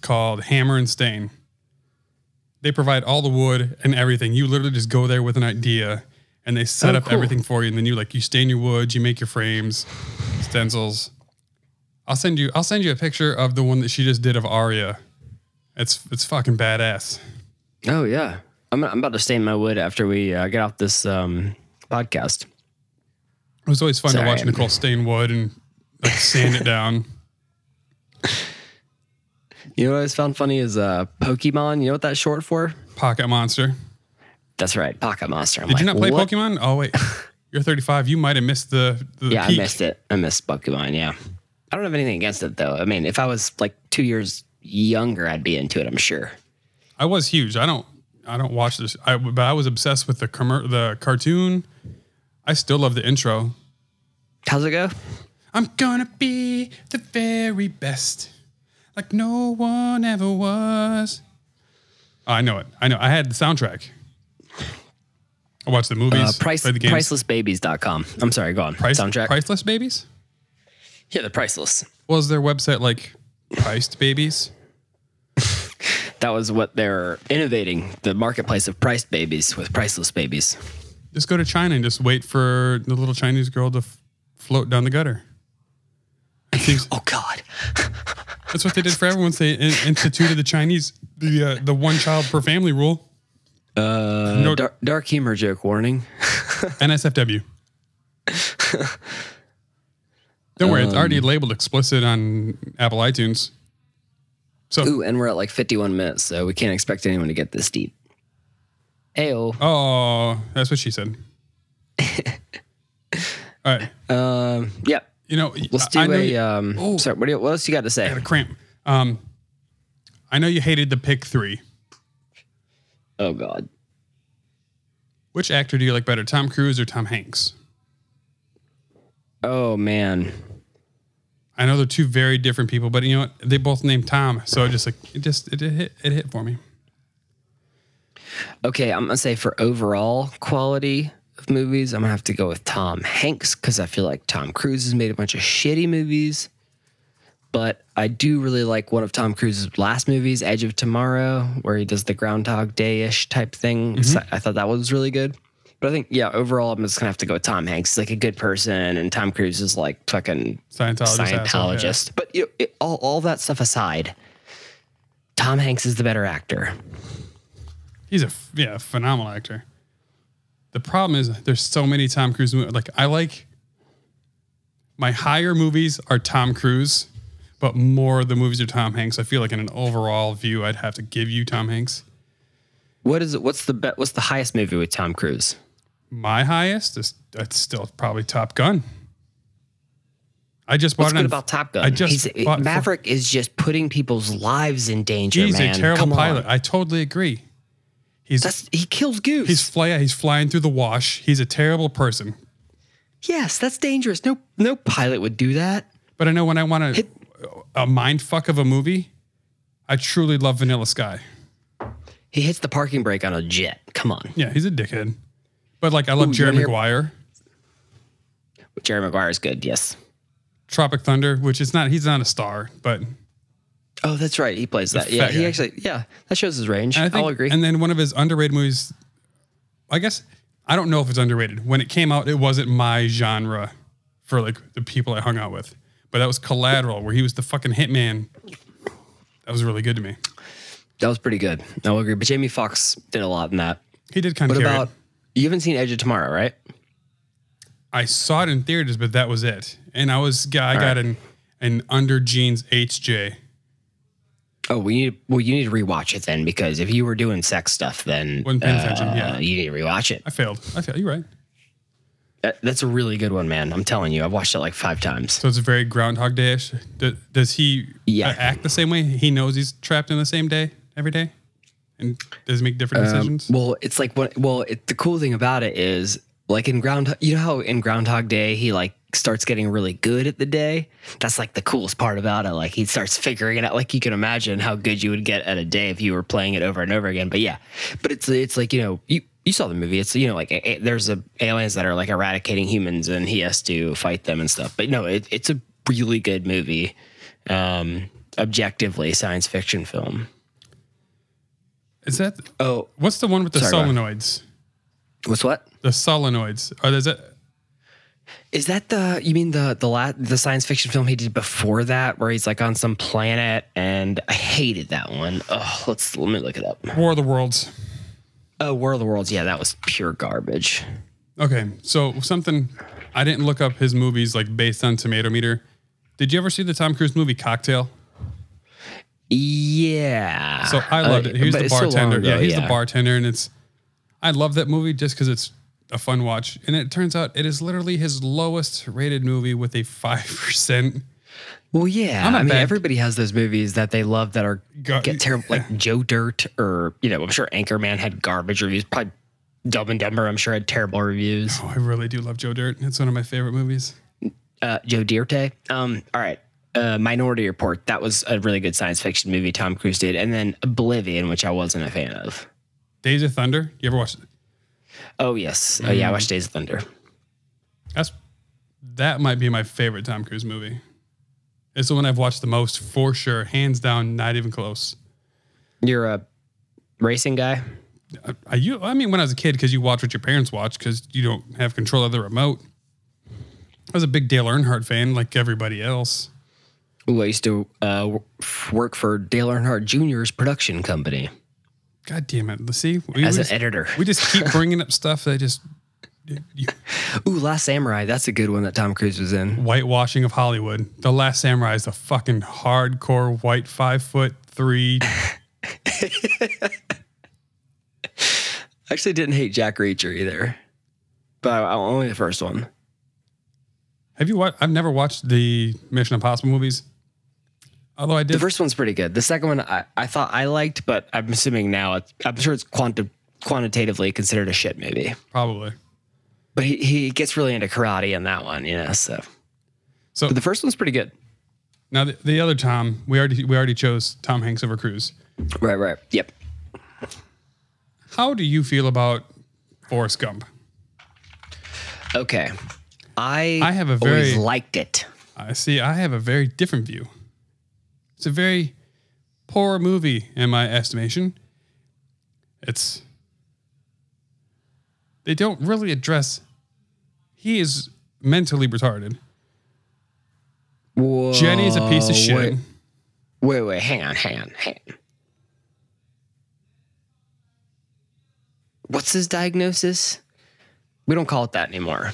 called Hammer and Stain. They provide all the wood and everything. You literally just go there with an idea and they set Oh, up cool. everything for you. And then you like you stain your wood, you make your frames, stencils. I'll send you I'll send you a picture of the one that she just did of Aria. It's it's fucking badass. oh yeah. I'm I'm about to stain my wood after we uh, get off this um, podcast. It was always fun Sorry. to watch Nicole stain wood and like sand it down. You know what I always found funny is uh, Pokemon. You know what that's short for? Pocket Monster. That's right, Pocket Monster. I'm Did you not play what? Pokemon? Oh wait. (laughs) You're 35. You might have missed the, the Yeah, peak. I missed it. I missed Pokemon. Yeah, I don't have anything against it though. I mean, if I was like two years younger, I'd be into it. I'm sure. I was huge. I don't I don't watch this. I but I was obsessed with the commer- the cartoon. I still love the intro. How's it go? I'm gonna be the very best, like no one ever was. Oh, I know it. I know. I had the soundtrack. I watched the Uh, movies, price, played the games. pricelessbabies.com. I'm sorry, go on. Price, Soundtrack. priceless babies. yeah, the priceless. Was their website like priced babies? (laughs) That was what they're innovating the marketplace of priced babies with priceless babies. Just go to China and just wait for the little Chinese girl to f- float down the gutter. Oh God. (laughs) That's what they did for everyone. They in- instituted the Chinese the uh, the one child per family rule. Uh, No- dark, dark humor joke warning. (laughs) NSFW. Don't worry, it's Um, already labeled explicit on Apple iTunes. So, Ooh, and we're at like 51 minutes, so we can't expect anyone to get this deep. Ayo. oh, that's what she said. (laughs) All right, Um, yeah. You know, Let's do know a. you- Um, Oh. Sorry, what, do you, what else you got to say? I got a cramp. Um, I know you hated the pick three. Oh God. Which actor do you like better, Tom Cruise or Tom Hanks? Oh man. I know they're two very different people, but you know what? They both named Tom, so it just like it just it, it hit it hit for me. Okay, I'm gonna say for overall quality of movies, I'm gonna have to go with Tom Hanks because I feel like Tom Cruise has made a bunch of shitty movies. But I do really like one of Tom Cruise's last movies, Edge of Tomorrow, where he does the Groundhog Day ish type thing. Mm-hmm. So I thought that was really good. But I think, yeah, overall, I'm just gonna have to go with Tom Hanks. He's like a good person, and Tom Cruise is like fucking Scientologist. asshole, yeah. But you know, it, all all that stuff aside, Tom Hanks is the better actor. He's a yeah phenomenal actor. The problem is there's so many Tom Cruise movies. Like I like my higher movies are Tom Cruise, but more of the movies are Tom Hanks. I feel like in an overall view, I'd have to give you Tom Hanks. What is it? What's the be- what's the highest movie with Tom Cruise? My highest is it's still probably Top Gun. I just What's it. good on- about Top Gun? I just He's- bought- Maverick is just putting people's lives in danger. He's man. a terrible Come on. pilot. I totally agree. He's That's he kills Goose. he's fly, he's flying through the wash. He's a terrible person. yes, that's dangerous. No, no pilot would do that. But I know when I want to a mind fuck of a movie, I truly love Vanilla Sky. He hits the parking brake on a jet. Come on, Yeah, he's a dickhead. But like I love Ooh, Jerry Maguire. Jerry Maguire is good. Yes. Tropic Thunder, which is not he's not a star, but Oh, that's right. He plays that. Yeah, he guy. actually. Yeah, that shows his range. and I think, I'll agree. And then one of his underrated movies, I guess I don't know if it's underrated. When it came out, it wasn't my genre for like the people I hung out with. But that was Collateral, where he was the fucking hitman. That was really good to me. that was pretty good. I'll agree. But Jamie Foxx did a lot in that. He did kind of What about it. you? Haven't seen Edge of Tomorrow, right? I saw it in theaters, but that was it. And I was I got right. an an under jeans HJ. Oh, we need. Well, you need to rewatch it then because if you were doing sex stuff, then Wasn't paying attention, uh, yeah. you need to rewatch it. I failed. I failed. You're right. That, that's a really good one, man. I'm telling you, I've watched it like five times. So it's a very Groundhog Day-ish. Do- Does he Yeah. uh, act the same way? He knows he's trapped in the same day every day, and does he make different decisions? Well, it's like what. Well, it, the cool thing about it is like in Ground. You know how in Groundhog Day he like starts getting really good at the day. That's like the coolest part about it. Like he starts figuring it out. Like you can imagine how good you would get at a day if you were playing it over and over again. But yeah, but it's it's like you know you. You saw the movie. It's you know like a, there's a aliens that are like eradicating humans and he has to fight them and stuff. But no, it, it's a really good movie. Um, objectively, science fiction film. Is that Oh, what's the one with the Sorry, solenoids? what's what? The solenoids. Or is it? Is that the you mean the the la- the science fiction film he did before that where he's like on some planet and I hated that one. Oh, let's let me look it up. War of the Worlds. Oh, War of the Worlds. Yeah, that was pure garbage. Okay, so something I didn't look up his movies like based on Tomato Meter. Did you ever see the Tom Cruise movie Cocktail? Yeah. So I loved Uh, it. He's the so bartender. ago, yeah, he's the bartender, and it's. I love that movie just because it's a fun watch, and it turns out it is literally his lowest rated movie with a five percent. Well, yeah. I mean, bad- everybody has those movies that they love that are Go- get terrible, like (laughs) Joe Dirt or you know, I'm sure Anchorman had garbage reviews. Probably Dumb and Dumber, I'm sure had terrible reviews. Oh, I really do love Joe Dirt. It's one of my favorite movies. uh, Joe Dirt. Um, all right. Uh, Minority Report. That was a really good science fiction movie Tom Cruise did. And then Oblivion, which I wasn't a fan of. Days of Thunder. You ever watch? It? Oh, yes. Oh, yeah. I watched Days of Thunder. That's that might be my favorite Tom Cruise movie. It's the one I've watched the most for sure, hands down, not even close. You're a racing guy? I, I, you, I mean, when I was a kid, because you watch what your parents watch, because you don't have control of the remote. I was a big Dale Earnhardt fan, like everybody else. Ooh, I used to uh, work for Dale Earnhardt Jr.'s production company God damn it! Let's see, we, as we an just, editor. we just keep (laughs) bringing up stuff that just you, Ooh, Last Samurai. That's a good one that Tom Cruise was in. whitewashing of Hollywood. The Last Samurai is a fucking hardcore white five foot three. (laughs) I actually didn't hate Jack Reacher either, but I, I- only the first one. Have you watched? I've never watched the Mission Impossible movies. Although I The first one's pretty good. The second one I, I thought I liked, but I'm assuming now it's, I'm sure it's quanti- quantitatively considered a shit movie. probably. But he, he gets really into karate in that one, you know. So So but the first one's pretty good. Now the, the other Tom, we already we already chose Tom Hanks over Cruise. Right, right. Yep. How do you feel about Forrest Gump? Okay. I I have a always very- liked it. I see. I have a very different view. It's a very poor movie in my estimation. It's they don't really address. He is mentally retarded. Jenny's a piece of shit. Wait, wait, wait. Hang on, hang on, hang on. What's his diagnosis? We don't call it that anymore.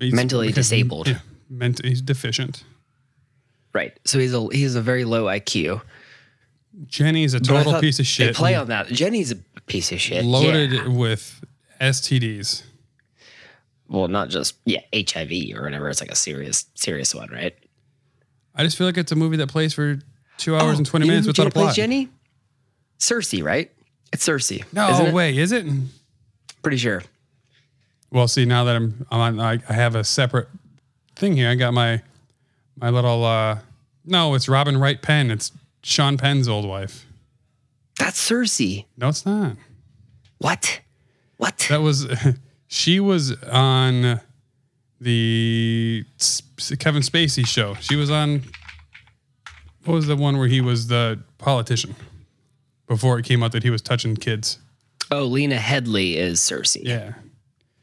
He's Mentally disabled. Yeah, ment- he's deficient. Right. So he's a he's a very low IQ. Jenny's a But I total thought piece of shit. They play on that. Jenny's a piece of shit. loaded Yeah. with STDs. Well, not just yeah, HIV or whatever. It's like a serious serious one, right? I just feel like it's a movie that plays for two oh, hours and twenty You know minutes who without a Jenny plays plot. Jenny? Cersei, right? It's Cersei. No isn't it? way, is it? Pretty sure. Well, see, now that I'm, I'm on, I, I have a separate thing here. I got my my little. uh No, it's Robin Wright Penn. It's Sean Penn's old wife. That's Cersei. No, it's not. What? What? That was (laughs) she was on the Kevin Spacey show. She was on. What was the one where he was the politician? Before it came out that he was touching kids. Oh, Lena Headley is Cersei. Yeah,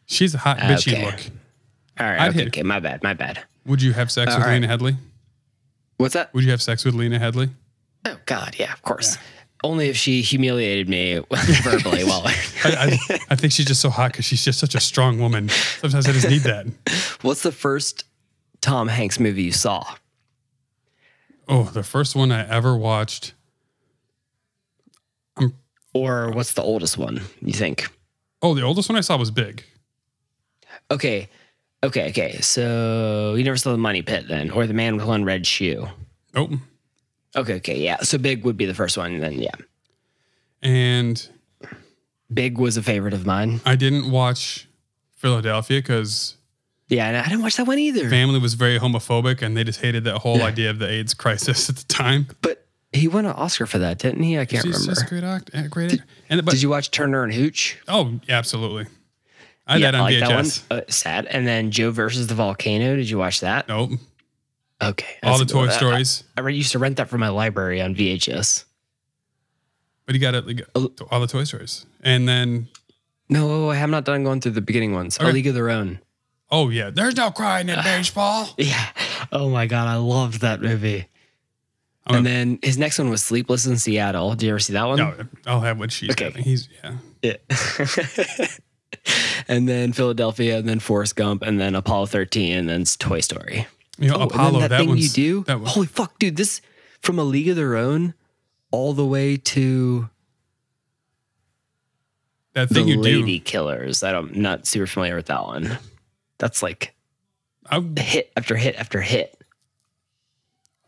she's a hot bitchy Okay. look. All right. Okay, okay. My bad. My bad. Would you have sex uh, with all right. Lena Headley? What's that? Would you have sex with Lena Headley? Oh God, yeah, of course. Only if she humiliated me (laughs) verbally. (laughs) Well, I, I, I think she's just so hot because she's just such a strong woman. Sometimes I just need that. (laughs) what's the first Tom Hanks movie you saw? Oh, the first one I ever watched. Or what's the oldest one you think? Oh, the oldest one I saw was Big. Okay, okay, okay. So you never saw the Money Pit then, or the Man with One Red Shoe? Oh, Okay, okay, yeah. So Big would be the first one. Then yeah, and Big was a favorite of mine. I didn't watch Philadelphia because Yeah, I didn't watch that one either. family was very homophobic and they just hated that whole idea of the AIDS crisis (laughs) at the time. But he won an Oscar for that, didn't he? I can't She's remember. just great act, great actor. And but Did you watch Turner and Hooch? oh, absolutely. I had that on I like VHS. that one. Uh, sad. And then Joe versus the volcano. Did you watch that? Nope. Okay. All the Toy. Stories. I, I used to rent that from my library on VHS. But you got it. Oh. all the Toy Stories. And then, No, I have not done going through the beginning ones. A Okay. League of Their Own. oh, yeah, there's no crying in baseball. (laughs) Yeah. Oh my god, I loved that movie. I'm and a- then his next one was Sleepless in Seattle. Did you ever see that one? No, I'll have what she's Okay. having. He's, yeah. Yeah. (laughs) and then Philadelphia, and then Forrest Gump, and then Apollo 13, and then Toy Story. You know, Oh, Apollo, that, that, thing you do. That one, Holy fuck, dude! This from a League of Their Own, all the way to that the thing you Lady do. Killers. I don't, I'm not super familiar with that one. That's like I, hit after hit after hit.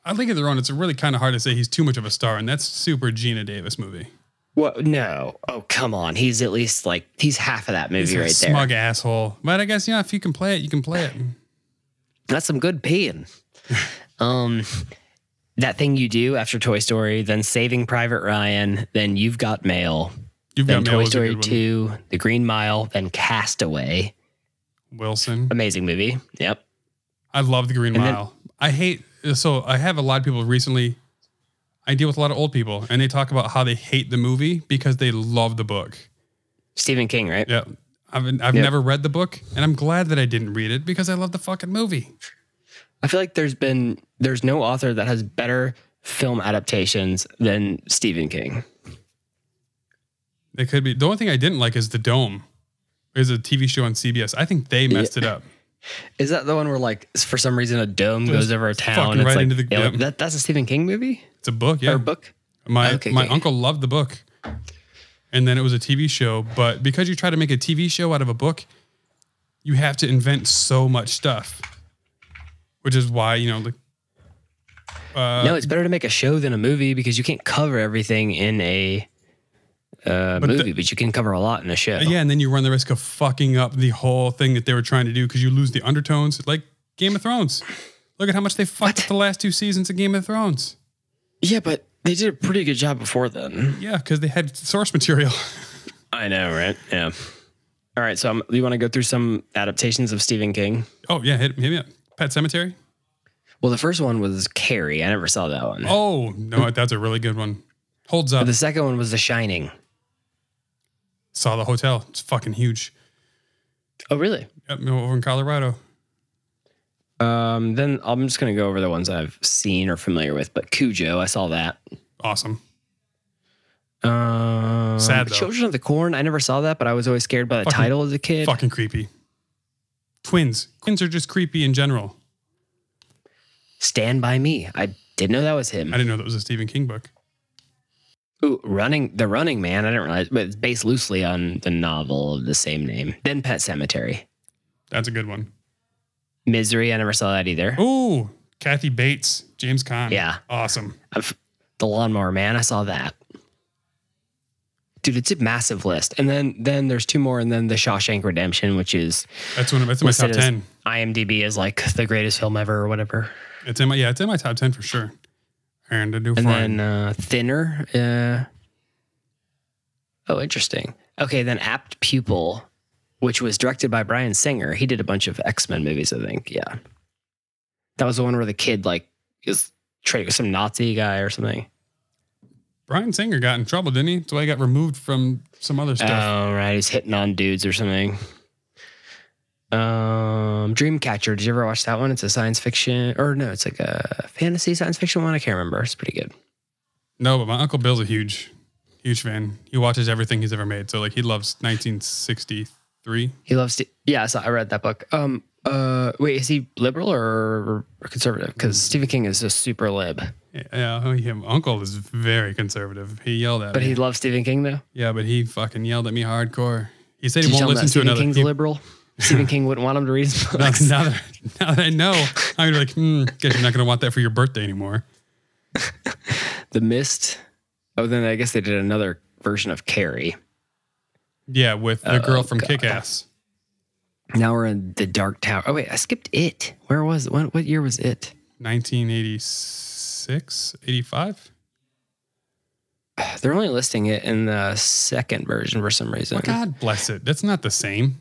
I think of their own. It's really kind of hard to say he's too much of a star, and that's super Geena Davis movie. What? No. Oh, come on. He's at least like he's half of that movie He's a right there. smug asshole. But I guess yeah, if you can play it, you can play it. That's some good peeing. (laughs) um, that thing you do after Toy Story, then Saving Private Ryan, then You've Got Mail, You've then got Toy a Story. Two, The Green Mile, then Castaway. Wilson. Amazing movie. Yep. I love the Green And then- Mile. I hate so I have a lot of people recently. I deal with a lot of old people, and they talk about how they hate the movie because they love the book. Stephen King, right? Yeah, I've I've Yep. never read the book, and I'm glad that I didn't read it because I love the fucking movie. I feel like there's been there's no author that has better film adaptations than Stephen King. It could be the only thing I didn't like is the Dome. Is a TV show on CBS. I think they messed it up. (laughs) Is that the one where like for some reason a dome goes over a town? It's like, the- yeah, that, that's a Stephen King movie It's a book, yeah. or book. My Okay, my okay. uncle loved the book, and then it was a TV show. But because you try to make a TV show out of a book, you have to invent so much stuff, which is why you know like. Uh, no, it's better to make a show than a movie because you can't cover everything in a uh, But the- movie, but you can cover a lot in a show. yeah, and then you run the risk of fucking up the whole thing that they were trying to do because you lose the undertones, like Game of Thrones. Look at how much they fucked up the last two seasons of Game of Thrones. Yeah, but they did a pretty good job before then. Yeah, because they had source material. (laughs) I know, right? Yeah. All right. So um, you want to go through some adaptations of Stephen King? oh yeah, hit, hit me up. Pet Sematary. Well, the first one was Carrie. I never saw that one. Oh no, that's a really good one. Holds up. The second one was The Shining. Saw the hotel. It's fucking huge. Oh, really? Yep, over in Colorado. Um, then I'm just gonna go over the ones I've seen or familiar with. But Cujo, I saw that. Awesome. Um, Sad, though. Children of the Corn. I never saw that, but I was always scared by the Fucking- title as a kid. Fucking creepy. Twins. Twins are just creepy in general. Stand by Me. I didn't know that was him. I didn't know that was a Stephen King book. Ooh, running the Running Man. I didn't realize, but it's based loosely on the novel of the same name. Then Pet Sematary. That's a good one. Misery. I never saw that either. Ooh, Kathy Bates, James Caan. Yeah. Awesome. I've, the Lawnmower Man. I saw that. Dude, it's a massive list. And then then there's two more, and then the Shawshank Redemption, which is That's one of that's in my top ten. IMDb is like the greatest film ever or whatever. It's in my yeah, it's in my top ten for sure. And I do And fine. then uh, Thinner. Uh, oh, interesting. Okay, then Apt Pupil, which was directed by Bryan Singer. He did a bunch of X Men movies, I think. Yeah, that was the one where the kid like is trading with some Nazi guy or something. Bryan Singer got in trouble, didn't he? That's why he got removed from some other stuff. Oh, right. He's hitting on dudes or something. Um, Dreamcatcher. Did you ever watch that one? It's a science fiction, or no, it's like a fantasy science fiction one. I can't remember. It's pretty good. no, but my uncle Bill's a huge, huge fan. He watches everything he's ever made. So like he loves 1963. He loves to. Yeah, so I read that book. Um, uh, wait, is he liberal or conservative? Because Stephen King is a super lib, Yeah, oh, yeah, uncle is very conservative. He yelled at but me. he loves Stephen King though. yeah, but he fucking yelled at me hardcore. He said Did he won't listen to Stephen another. King's he- liberal? Stephen King wouldn't want him to read his (laughs) now, books. now that, now that I know, I'm gonna be like, hmm, guess you're not gonna want that for your birthday anymore. (laughs) the Mist. Oh, then I guess they did another version of Carrie. Yeah, with the oh, girl Oh, from God. Kick Ass. Now we're in the Dark Tower. Oh wait, I skipped it. Where was it? What, what year was it? 1986, 85. (sighs) They're only listing it in the second version for some reason. God bless it. That's not the same.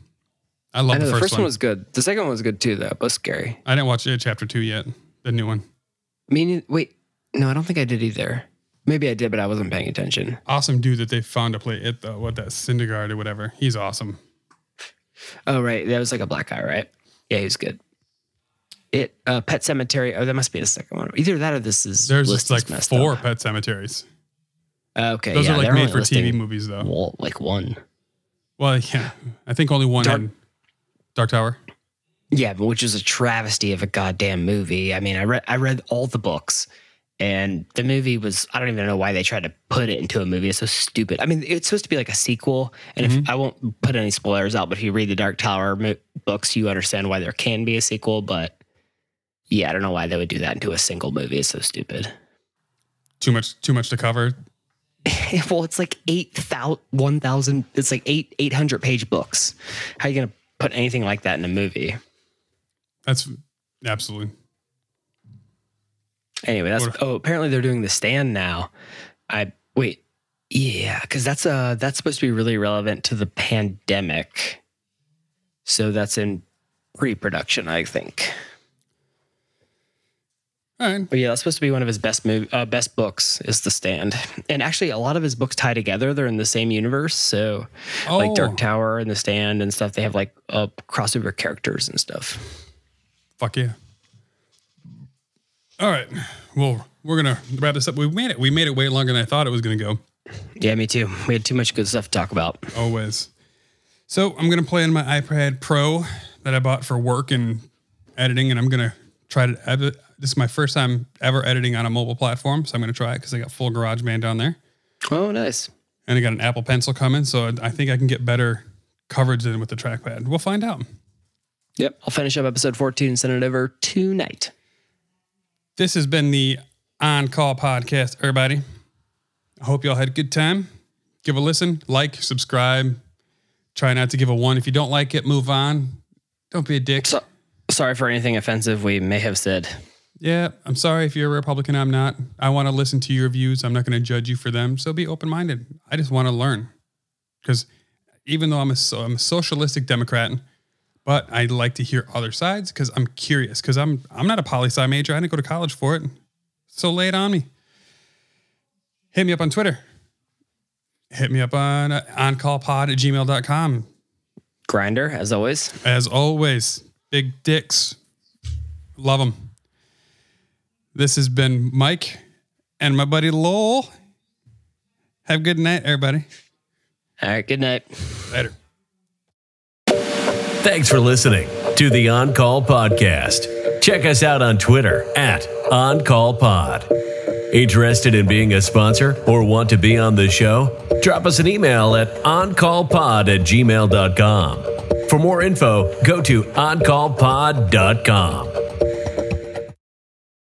I I love know the the first, first one was good. The second one was good too, though. But scary. I didn't watch it, chapter two yet. The new one. Meaning, wait, no, I don't think I did either. Maybe I did, but I wasn't paying attention. Awesome dude that they found to play it though. What that Syndergaard or whatever. He's awesome. Oh, right, that was like a black guy, right? Yeah, he was good. It uh, Pet Sematary. Oh, that must be the second one. Either that or this is There's just like four up. pet cemeteries. Okay, Those yeah, are like made for TV movies though. Well, like one. Well, yeah. I think only one Dark- Dark Tower. Yeah, but which is a travesty of a goddamn movie. I mean, I read I read all the books, and the movie was I don't even know why they tried to put it into a movie. It's so stupid. I mean, it's supposed to be like a sequel, and if mm-hmm. I won't put any spoilers out, but if you read the Dark Tower mo- books, you understand why there can be a sequel. But yeah, I don't know why they would do that into a single movie. It's so stupid. Too much too much to cover. (laughs) well, it's like eight thousand, one thousand. It's like eight eight hundred page books. How are you gonna put anything like that in a movie? That's absolutely. Anyway, that's What- oh apparently they're doing the stand now. I wait, yeah, because that's uh that's supposed to be really relevant to the pandemic. So that's in pre-production, I think. Right. But yeah, that's supposed to be one of his best mov- uh, best books is the stand. And actually, a lot of his books tie together. They're in the same universe. So like Oh. Dark Tower and the stand and stuff, they have like uh, crossover characters and stuff. Fuck yeah. All right. Well, we're gonna wrap this up. We made it. We made it way longer than I thought it was gonna go. Yeah, me too. We had too much good stuff to talk about. Always. So I'm gonna play on my iPad Pro that I bought for work and editing, and I'm gonna try to edit. This is my first time ever editing on a mobile platform, so I'm gonna try it because I got full GarageBand down there, Oh, nice. and I got an Apple Pencil coming, so I think I can get better coverage than with the trackpad. We'll find out. Yep, I'll finish up episode 14 and send it over tonight. This has been the On Call podcast, everybody. I hope y'all had a good time. Give a listen, like, subscribe. Try not to give a one. If you don't like it, move on. Don't be a dick. So, Sorry for anything offensive we may have said. Yeah, I'm sorry if you're a Republican. I'm not. I want to listen to your views. I'm not going to judge you for them. So be open minded. I just want to learn. Because even though I'm a, I'm a socialistic Democrat, but I like to hear other sides because I'm curious. Because I'm I'm not a poli sci major. I didn't go to college for it. So lay it on me. Hit me up on Twitter. Hit me up on uh, oncallpod at gmail.com. Grindr, as always. As always, big dicks. Love them. This has been Mike and my buddy Lowell. Have a good night, everybody. All right, good night. Later. Thanks for listening to the On Call Podcast. Check us out on Twitter at On Call Pod. Interested in being a sponsor or want to be on the show? Drop us an email at oncallpod at gmail.com. For more info, go to oncallpod.com.